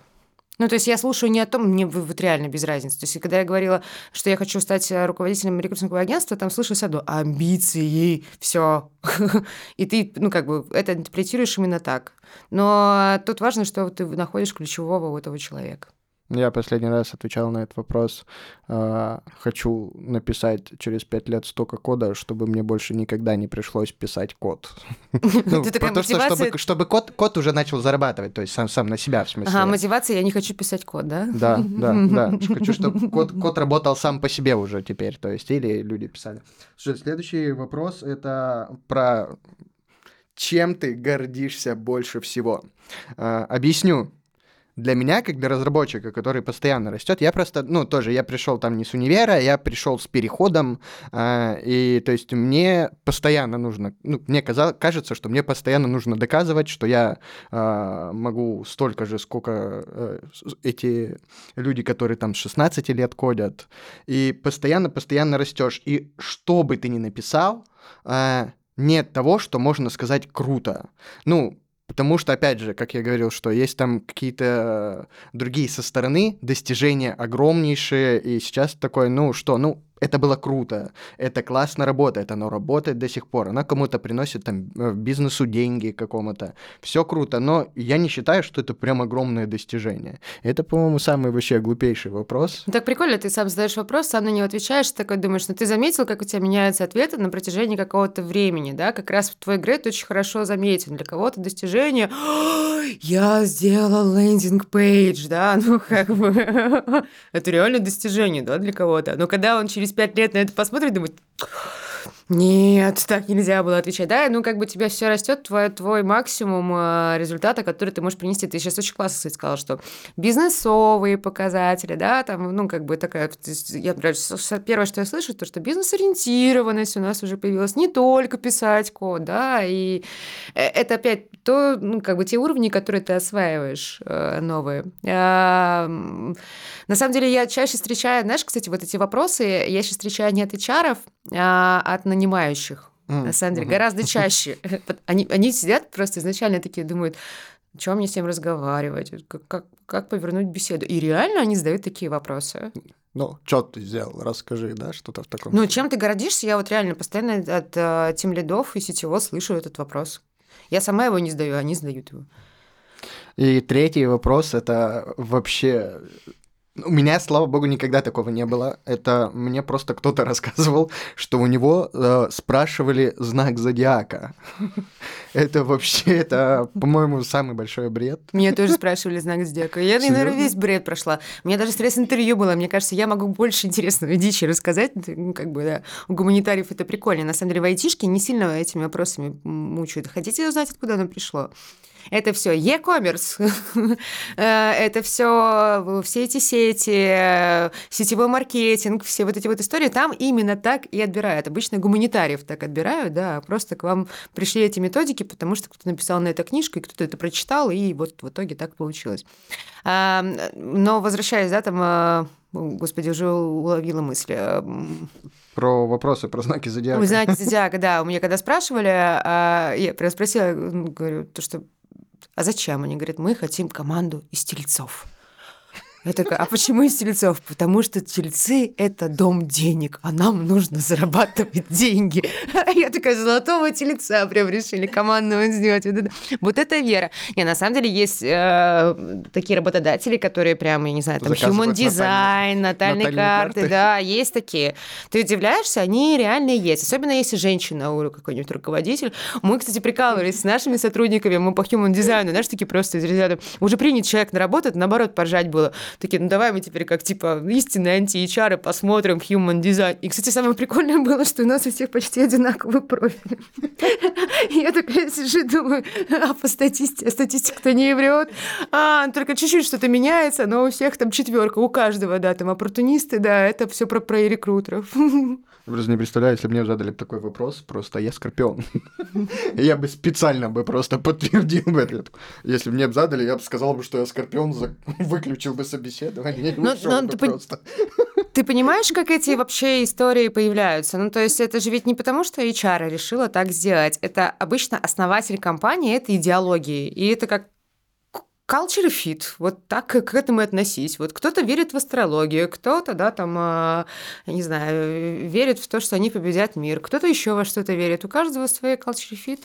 Ну, то есть я слушаю не о том, мне вот реально без разницы. То есть, когда я говорила, что я хочу стать э, руководителем рекрутингового агентства, там слышалось одно – амбиции, все. <laughs> И ты, ну, как бы, это интерпретируешь именно так. Но тут важно, что ты находишь ключевого у этого человека. Я последний раз отвечал на этот вопрос. А, хочу написать через пять лет столько кода, чтобы мне больше никогда не пришлось писать код. <laughs> Ну, потому что чтобы код уже начал зарабатывать, то есть сам на себя в смысле. Ага, мотивация, я не хочу писать код, да? Да, да, <laughs> да. Хочу, чтобы код работал сам по себе уже теперь, то есть или люди писали. Слушай, следующий вопрос это про чем ты гордишься больше всего. А, объясню для меня, как для разработчика, который постоянно растет, я просто, ну, тоже, я пришел там не с универа, я пришел с переходом, э, и, то есть, мне постоянно нужно, ну, мне казалось, кажется, что мне постоянно нужно доказывать, что я э, могу столько же, сколько э, эти люди, которые там с 16 лет кодят, и постоянно-постоянно растешь, и что бы ты ни написал, э, нет того, что можно сказать круто. Ну, Потому что, опять же, как я говорил, что есть там какие-то другие со стороны достижения огромнейшие, и сейчас такое, ну что, ну это было круто, это классно работает, оно работает до сих пор, оно кому-то приносит там э, бизнесу деньги какому-то, все круто, но я не считаю, что это прям огромное достижение. Это, по-моему, самый вообще глупейший вопрос. Так прикольно, ты сам задаешь вопрос, сам на него отвечаешь, такой думаешь, ну ты заметил, как у тебя меняются ответы на протяжении какого-то времени, да, как раз твой грейд очень хорошо заметен, для кого-то достижение, я сделал лендинг-пейдж, да, <laughs> ну как бы, <laughs> это реально достижение, да, для кого-то, но когда он через пять лет на это посмотрит, думает, нет, так нельзя было отвечать. Да, ну как бы тебя все растет, твой, твой максимум э, результата, который ты можешь принести. Ты сейчас очень классно кстати, сказала, что бизнесовые показатели, да, там, ну как бы такая, я, первое, что я слышу, то, что бизнес-ориентированность у нас уже появилась не только писать код, да, и э, это опять то, ну как бы те уровни, которые ты осваиваешь э, новые. На самом деле я чаще встречаю, знаешь, кстати, вот эти вопросы я сейчас встречаю не от HR, а от нанимающих. Mm. На самом деле, mm-hmm. гораздо <laughs> чаще. Они, они сидят просто изначально такие, думают, что мне с ним разговаривать, как, как, как повернуть беседу. И реально они задают такие вопросы. Ну, что ты сделал? Расскажи, да, что-то в таком. Ну, чем ты гордишься? Я вот реально постоянно от э, тем лидов и сетево слышу этот вопрос. Я сама его не сдаю, они сдают его. И третий вопрос это вообще у меня, слава богу, никогда такого не было. Это мне просто кто-то <laughs> рассказывал, что у него э, спрашивали знак зодиака. <laughs> Это вообще, это, по-моему, самый большой бред. Меня тоже <laughs> спрашивали знак зодиака. Я, наверное, весь бред прошла. У меня даже стресс-интервью было. Мне кажется, я могу больше интересного дичи рассказать. Ну, как бы, да, у гуманитариев это прикольно. На самом деле, в айтишке не сильно этими вопросами мучают. Хотите узнать, откуда оно пришло? Это все e-commerce, <laughs> э, это все все эти сети, сетевой маркетинг, все вот эти вот истории, там именно так и отбирают. Обычно гуманитариев так отбирают, да, просто к вам пришли эти методики, потому что кто-то написал на это книжку, и кто-то это прочитал, и вот в итоге так получилось. Но возвращаясь, да, там, господи, уже уловила мысль. Про вопросы, про знаки зодиака. Знаки <laughs> зодиака, да. У меня когда спрашивали, а, я прям спросила, говорю, то, что а зачем? Они говорят, мы хотим команду из тельцов. Я такая, а почему из тельцов? Потому что тельцы – это дом денег, а нам нужно зарабатывать деньги. <laughs> Я такая, золотого тельца прям решили командного сделать. Вот это, вот это вера. Не, на самом деле есть э, такие работодатели, которые прям, я не знаю, там human design, натальные, натальные карты, карты, да, есть такие. Ты удивляешься, они реально есть. Особенно если женщина, какой-нибудь руководитель. Мы, кстати, прикалывались с нашими сотрудниками, мы по human дизайну, знаешь, такие просто из ряда, уже принят человек на работу, наоборот, поржать было такие, ну давай мы теперь как типа истинные анти-HR посмотрим human design. И, кстати, самое прикольное было, что у нас у всех почти одинаковый профиль. Я такая сижу и думаю, а по статистике, статистика-то не врет. А, только чуть-чуть что-то меняется, но у всех там четверка, у каждого, да, там оппортунисты, да, это все про, про рекрутеров. Я просто не представляю, если мне задали такой вопрос, просто я скорпион. <laughs> Я бы специально бы просто подтвердил бы это. Если бы мне задали, я бы сказал бы, что я скорпион, <laughs> выключил бы собеседование но ты, просто. Ты понимаешь, как эти вообще истории появляются? Ну, то есть это же ведь не потому, что HR решила так сделать. Это обычно основатель компании, это идеологии. И это как culture fit, вот так к этому и относись. Вот кто-то верит в астрологию, кто-то, да, там, э, не знаю, верит в то, что они победят мир, кто-то еще во что-то верит. У каждого свой culture fit.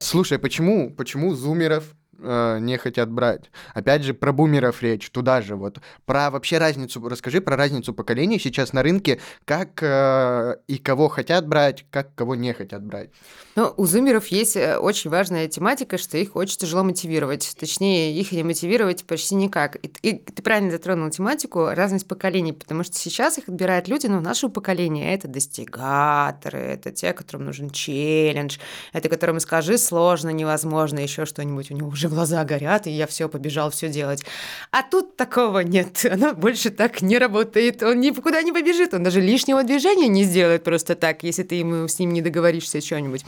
Слушай, почему, почему зумеров э, не хотят брать. Опять же, про бумеров речь, туда же вот. Про вообще разницу, расскажи про разницу поколений сейчас на рынке, как э, и кого хотят брать, как кого не хотят брать. Ну, у зумеров есть э, очень важная тематика, что их очень тяжело мотивировать. Точнее, их не мотивировать почти никак. И, и ты правильно затронул тематику, разность поколений, потому что сейчас их отбирают люди, ну, нашего поколения. Это достигаторы, это те, которым нужен челлендж, это которым скажи сложно, невозможно, еще что-нибудь, у него уже глаза горят, и я все побежал все делать. А тут такого нет. <laughs> Оно больше так не работает. Он никуда не побежит, он даже лишнего движения не сделает просто так, если ты ему с ним не договоришься что-нибудь.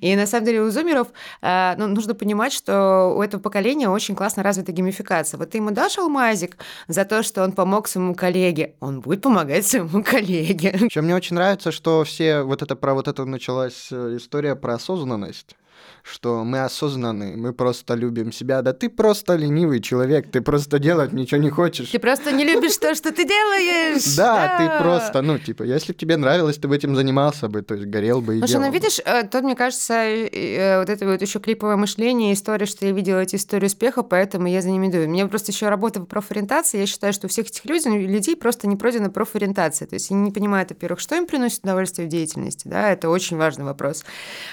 И на самом деле у зумеров э, ну, нужно понимать, что у этого поколения очень классно развита геймификация. Вот ты ему дашь алмазик за то, что он помог своему коллеге, он будет помогать своему коллеге. Еще мне очень нравится, что все вот это про вот это началась э, история про осознанность что мы осознанные, мы просто любим себя. Да ты просто ленивый человек, ты просто делать ничего не хочешь. Ты просто не любишь то, что ты делаешь. Да, ты просто, ну, типа, если бы тебе нравилось, ты бы этим занимался бы, то есть горел бы и Слушай, ну видишь, э, тут, мне кажется, э, вот это вот еще клиповое мышление, история, что я видела эти истории успеха, поэтому я за ними иду. Мне просто еще работа по профориентации, я считаю, что у всех этих людей, людей просто не пройдена профориентация. То есть они не понимают, во-первых, что им приносит удовольствие в деятельности, да, это очень важный вопрос.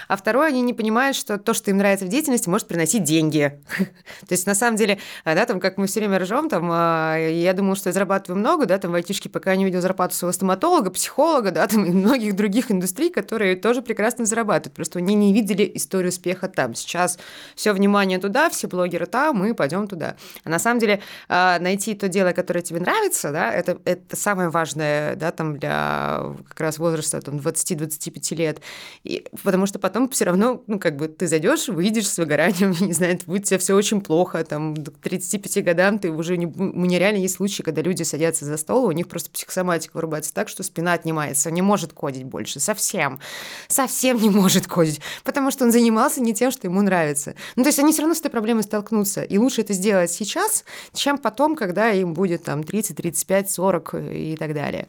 А второе, они не понимают, что то, что им нравится в деятельности, может приносить деньги. <laughs> То есть, на самом деле, а, да, там, как мы все время ржем, там, а, я думала, что я зарабатываю много, да, там, в айтишке, пока не видел зарплату своего стоматолога, психолога, да, там, и многих других индустрий, которые тоже прекрасно зарабатывают. Просто они не видели историю успеха там. Сейчас все внимание туда, все блогеры там, мы пойдем туда. А на самом деле, а, найти то дело, которое тебе нравится, да, это, это самое важное, да, там, для как раз возраста там, 20-25 лет. И, потому что потом все равно, ну, как бы ты зайдешь, выйдешь с выгоранием, <laughs> не знаю, будет тебе все очень плохо, там, к 35 годам ты уже не... У меня реально есть случаи, когда люди садятся за стол, у них просто психосоматика вырубается так, что спина отнимается, он не может кодить больше, совсем, совсем не может кодить, потому что он занимался не тем, что ему нравится. Ну, то есть они все равно с этой проблемой столкнутся, и лучше это сделать сейчас, чем потом, когда им будет там 30, 35, 40 и так далее.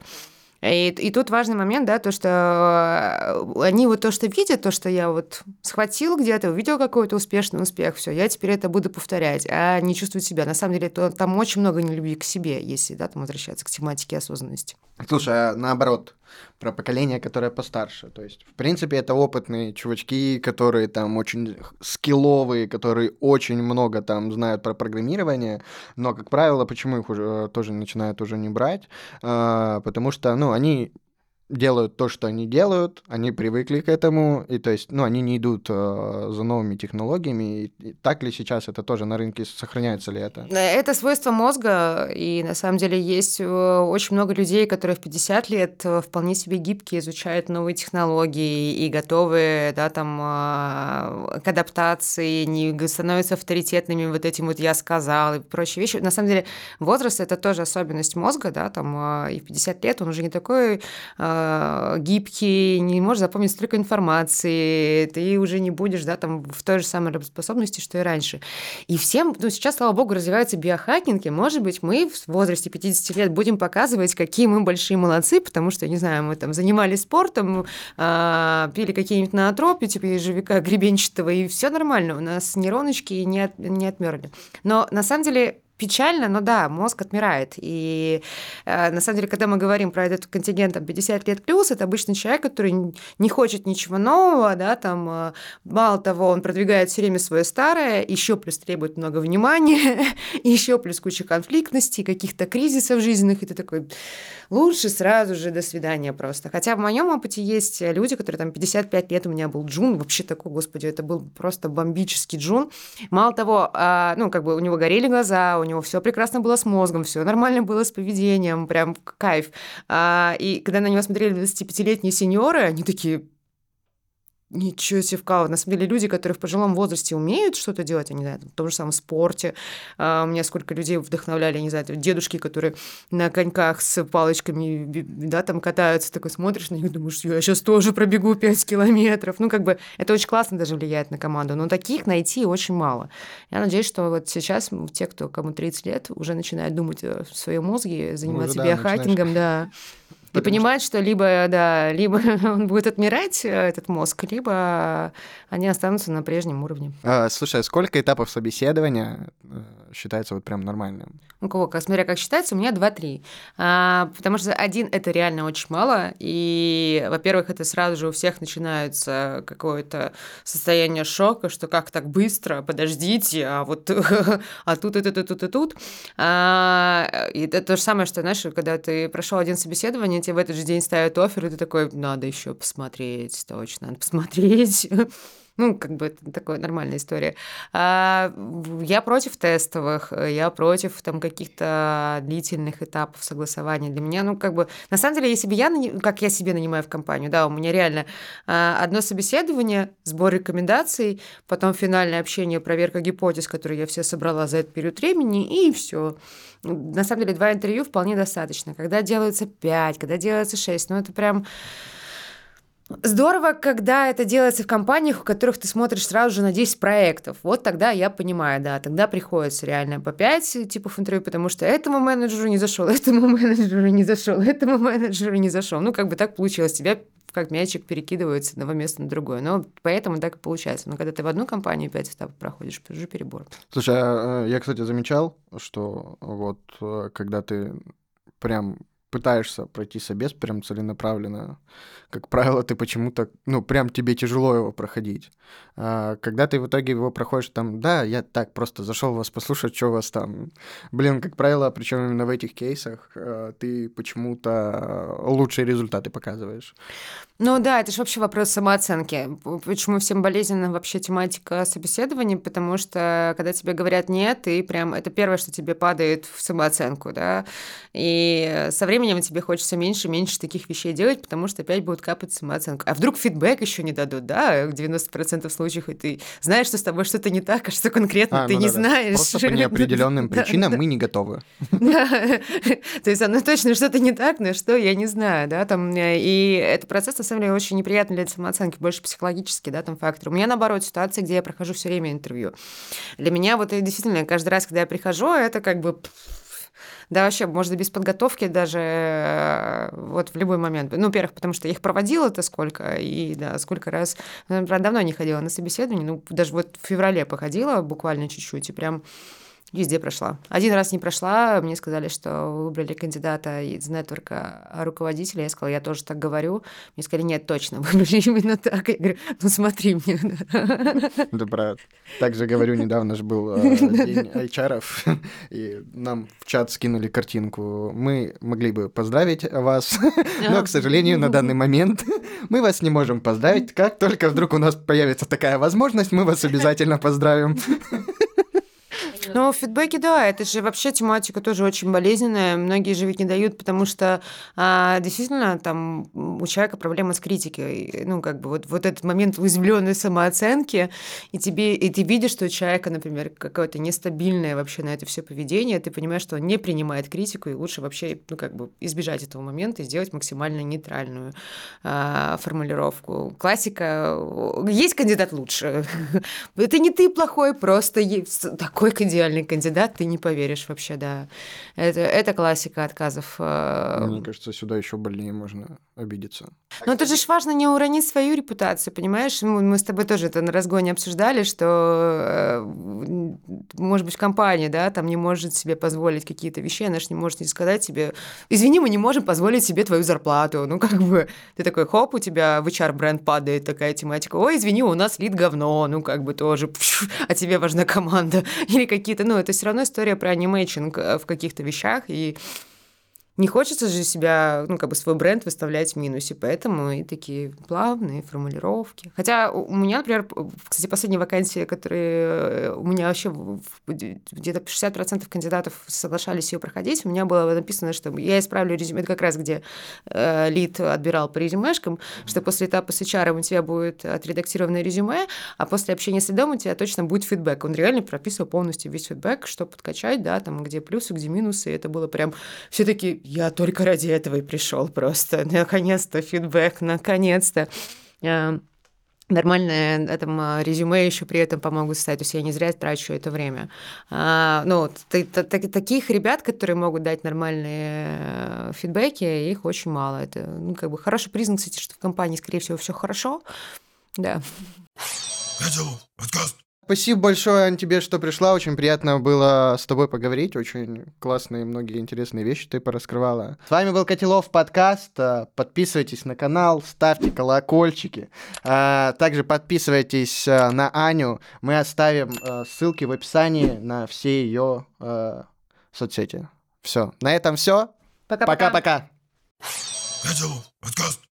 И, и тут важный момент, да, то, что э, они вот то, что видят, то, что я вот схватил где-то, увидел какой-то успешный успех, все, я теперь это буду повторять, а не чувствовать себя. На самом деле, то, там очень много нелюбви к себе, если, да, там возвращаться к тематике осознанности. Слушай, а наоборот, про поколение, которое постарше. То есть, в принципе, это опытные чувачки, которые там очень скилловые, которые очень много там знают про программирование, но, как правило, почему их уже э, тоже начинают уже не брать? А, потому что, ну, они делают то, что они делают, они привыкли к этому, и то есть, ну, они не идут э, за новыми технологиями. И, и так ли сейчас это тоже на рынке сохраняется ли это? Это свойство мозга, и на самом деле есть э, очень много людей, которые в 50 лет э, вполне себе гибкие, изучают новые технологии и готовы, да, там, э, к адаптации, не становятся авторитетными вот этим вот «я сказал» и прочие вещи. На самом деле возраст — это тоже особенность мозга, да, там, и в 50 лет он уже не такой Э, гибкий, не можешь запомнить столько информации, ты уже не будешь, да, там, в той же самой работоспособности, что и раньше. И всем, ну, сейчас, слава богу, развивается биохакинг, и, может быть, мы в возрасте 50 лет будем показывать, какие мы большие молодцы, потому что, не знаю, мы там занимались спортом, э, пили какие-нибудь наотропи, типа ежевика гребенчатого, и все нормально, у нас нейроночки не, от, не отмерли. Но, на самом деле, печально, но да, мозг отмирает. И э, на самом деле, когда мы говорим про этот контингент там, 50 лет плюс, это обычно человек, который не хочет ничего нового, да, там, э, мало того, он продвигает все время свое старое, еще плюс требует много внимания, <laughs> еще плюс куча конфликтностей, каких-то кризисов жизненных, и ты такой, лучше сразу же до свидания просто. Хотя в моем опыте есть люди, которые там 55 лет, у меня был Джун, вообще такой, господи, это был просто бомбический Джун. Мало того, э, ну, как бы у него горели глаза, у него него все прекрасно было с мозгом, все нормально было с поведением, прям кайф. А, и когда на него смотрели 25-летние сеньоры, они такие, Ничего себе вкал. На самом деле люди, которые в пожилом возрасте умеют что-то делать, они, знаю, в том же самом спорте. А, у меня сколько людей вдохновляли, не знаю, дедушки, которые на коньках с палочками, да, там катаются, такой смотришь на них, думаешь, я сейчас тоже пробегу 5 километров. Ну, как бы это очень классно даже влияет на команду, но таких найти очень мало. Я надеюсь, что вот сейчас те, кто кому 30 лет, уже начинают думать о своем мозге, заниматься ну, да, биохакингом, начинаешь... да. И понимать, что... что либо, да, либо <laughs> он будет отмирать, э, этот мозг, либо они останутся на прежнем уровне. А, слушай, а сколько этапов собеседования э, считается вот прям нормальным? У кого, как, смотря как считается, у меня 2-3. А, потому что один — это реально очень мало, и, во-первых, это сразу же у всех начинается какое-то состояние шока, что как так быстро, подождите, а вот <laughs> а тут, и тут, и тут, и тут. А, и это то же самое, что, знаешь, когда ты прошел один собеседование, тебе в этот же день ставят офер, и ты такой, надо еще посмотреть, точно, надо посмотреть. <laughs> Ну, как бы это такая нормальная история. А, я против тестовых, я против там каких-то длительных этапов согласования. Для меня, ну, как бы, на самом деле, если бы я, как я себе нанимаю в компанию, да, у меня реально а, одно собеседование, сбор рекомендаций, потом финальное общение, проверка гипотез, которые я все собрала за этот период времени, и все. На самом деле, два интервью вполне достаточно. Когда делается пять, когда делается шесть, ну, это прям Здорово, когда это делается в компаниях, у которых ты смотришь сразу же на 10 проектов. Вот тогда я понимаю, да, тогда приходится реально по 5 типов интервью, потому что этому менеджеру не зашел, <laughs> этому менеджеру не зашел, этому менеджеру не зашел. Ну, как бы так получилось. Тебя как мячик перекидывается с одного места на другое. Но поэтому так и получается. Но когда ты в одну компанию 5 этапов проходишь, это уже перебор. Слушай, а, э, я, кстати, замечал, что вот э, когда ты прям пытаешься пройти собес прям целенаправленно, как правило, ты почему-то, ну, прям тебе тяжело его проходить. А когда ты в итоге его проходишь там, да, я так просто зашел вас послушать, что у вас там. Блин, как правило, причем именно в этих кейсах э, ты почему-то лучшие результаты показываешь. Ну да, это же вообще вопрос самооценки. Почему всем болезненна вообще тематика собеседования? Потому что когда тебе говорят нет, и прям это первое, что тебе падает в самооценку, да. И со временем тебе хочется меньше и меньше таких вещей делать, потому что опять будут капать самооценку. А вдруг фидбэк еще не дадут, да, в 90% случаев, и ты знаешь, что с тобой что-то не так, а что конкретно а, ты ну, не да, знаешь. Просто по неопределенным <laughs> причинам мы не готовы. <laughs> То есть оно точно что-то не так, но что, я не знаю, да, там, и этот процесс, на самом деле, очень неприятный для самооценки, больше психологический, да, там фактор. У меня, наоборот, ситуация, где я прохожу все время интервью. Для меня вот действительно каждый раз, когда я прихожу, это как бы да, вообще, можно без подготовки даже э, вот в любой момент. Ну, во-первых, потому что я их проводила это сколько, и да, сколько раз. Ну, правда, давно не ходила на собеседование, ну, даже вот в феврале походила буквально чуть-чуть, и прям Везде прошла. Один раз не прошла, мне сказали, что выбрали кандидата из нетворка руководителя. Я сказала, я тоже так говорю. Мне сказали, нет, точно, <laughs> выбрали именно так. Я говорю, ну смотри мне. <laughs> Да, брат. Также говорю, недавно же был э, <laughs> день HR, и нам в чат скинули картинку. Мы могли бы поздравить вас, но, к сожалению, на данный момент мы вас не можем поздравить. Как только вдруг у нас появится такая возможность, мы вас обязательно поздравим. Ну, фидбэки, да, это же вообще тематика тоже очень болезненная. Многие же ведь не дают, потому что а, действительно там у человека проблема с критикой. Ну, как бы вот, вот этот момент уязвленной самооценки, и тебе и ты видишь, что у человека, например, какое-то нестабильное вообще на это все поведение, ты понимаешь, что он не принимает критику, и лучше вообще, ну, как бы избежать этого момента и сделать максимально нейтральную а, формулировку. Классика. Есть кандидат лучше. <laughs> Это не ты плохой, просто такой кандидат идеальный кандидат, ты не поверишь вообще, да. Это, это классика отказов. Э, Мне кажется, сюда еще больнее можно обидеться. Но это же важно не уронить свою репутацию, понимаешь? Мы с тобой тоже это на разгоне обсуждали, что, э, может быть, компания, да, там не может себе позволить какие-то вещи, она же не может не сказать себе, извини, мы не можем позволить себе твою зарплату. Ну, как бы, ты такой, хоп, у тебя в HR-бренд падает такая тематика, ой, извини, у нас лид говно, ну, как бы тоже, а тебе важна команда. <laughs> Или какие какие-то, ну, это все равно история про анимейчинг э, в каких-то вещах, и не хочется же себя, ну, как бы свой бренд выставлять в минусе, поэтому и такие плавные формулировки. Хотя у меня, например, кстати, последние вакансии, которые э, у меня вообще где-то 60% кандидатов соглашались ее проходить, у меня было написано, что я исправлю резюме, это как раз где э, лид отбирал по резюмешкам, что после этапа с HR у тебя будет отредактированное резюме, а после общения с лидом у тебя точно будет фидбэк. Он реально прописывал полностью весь фидбэк, что подкачать, да, там, где плюсы, где минусы, это было прям все таки я только ради этого и пришел просто. Наконец-то фидбэк, наконец-то э, нормальное этом а, резюме еще при этом помогут стать. То есть я не зря трачу это время. А, ну, т- т- т- таких ребят, которые могут дать нормальные э, фидбэки, их очень мало. Это ну, как бы хороший признак, кстати, что в компании, скорее всего, все хорошо. Да. подкаст. Спасибо большое, Ань, тебе, что пришла. Очень приятно было с тобой поговорить. Очень классные, многие интересные вещи ты пораскрывала. С вами был Котелов подкаст. А, подписывайтесь на канал, ставьте колокольчики. А, также подписывайтесь а, на Аню. Мы оставим ссылки в описании на все ее соцсети. Все. На этом все. Пока-пока. Пока-пока. Подкаст.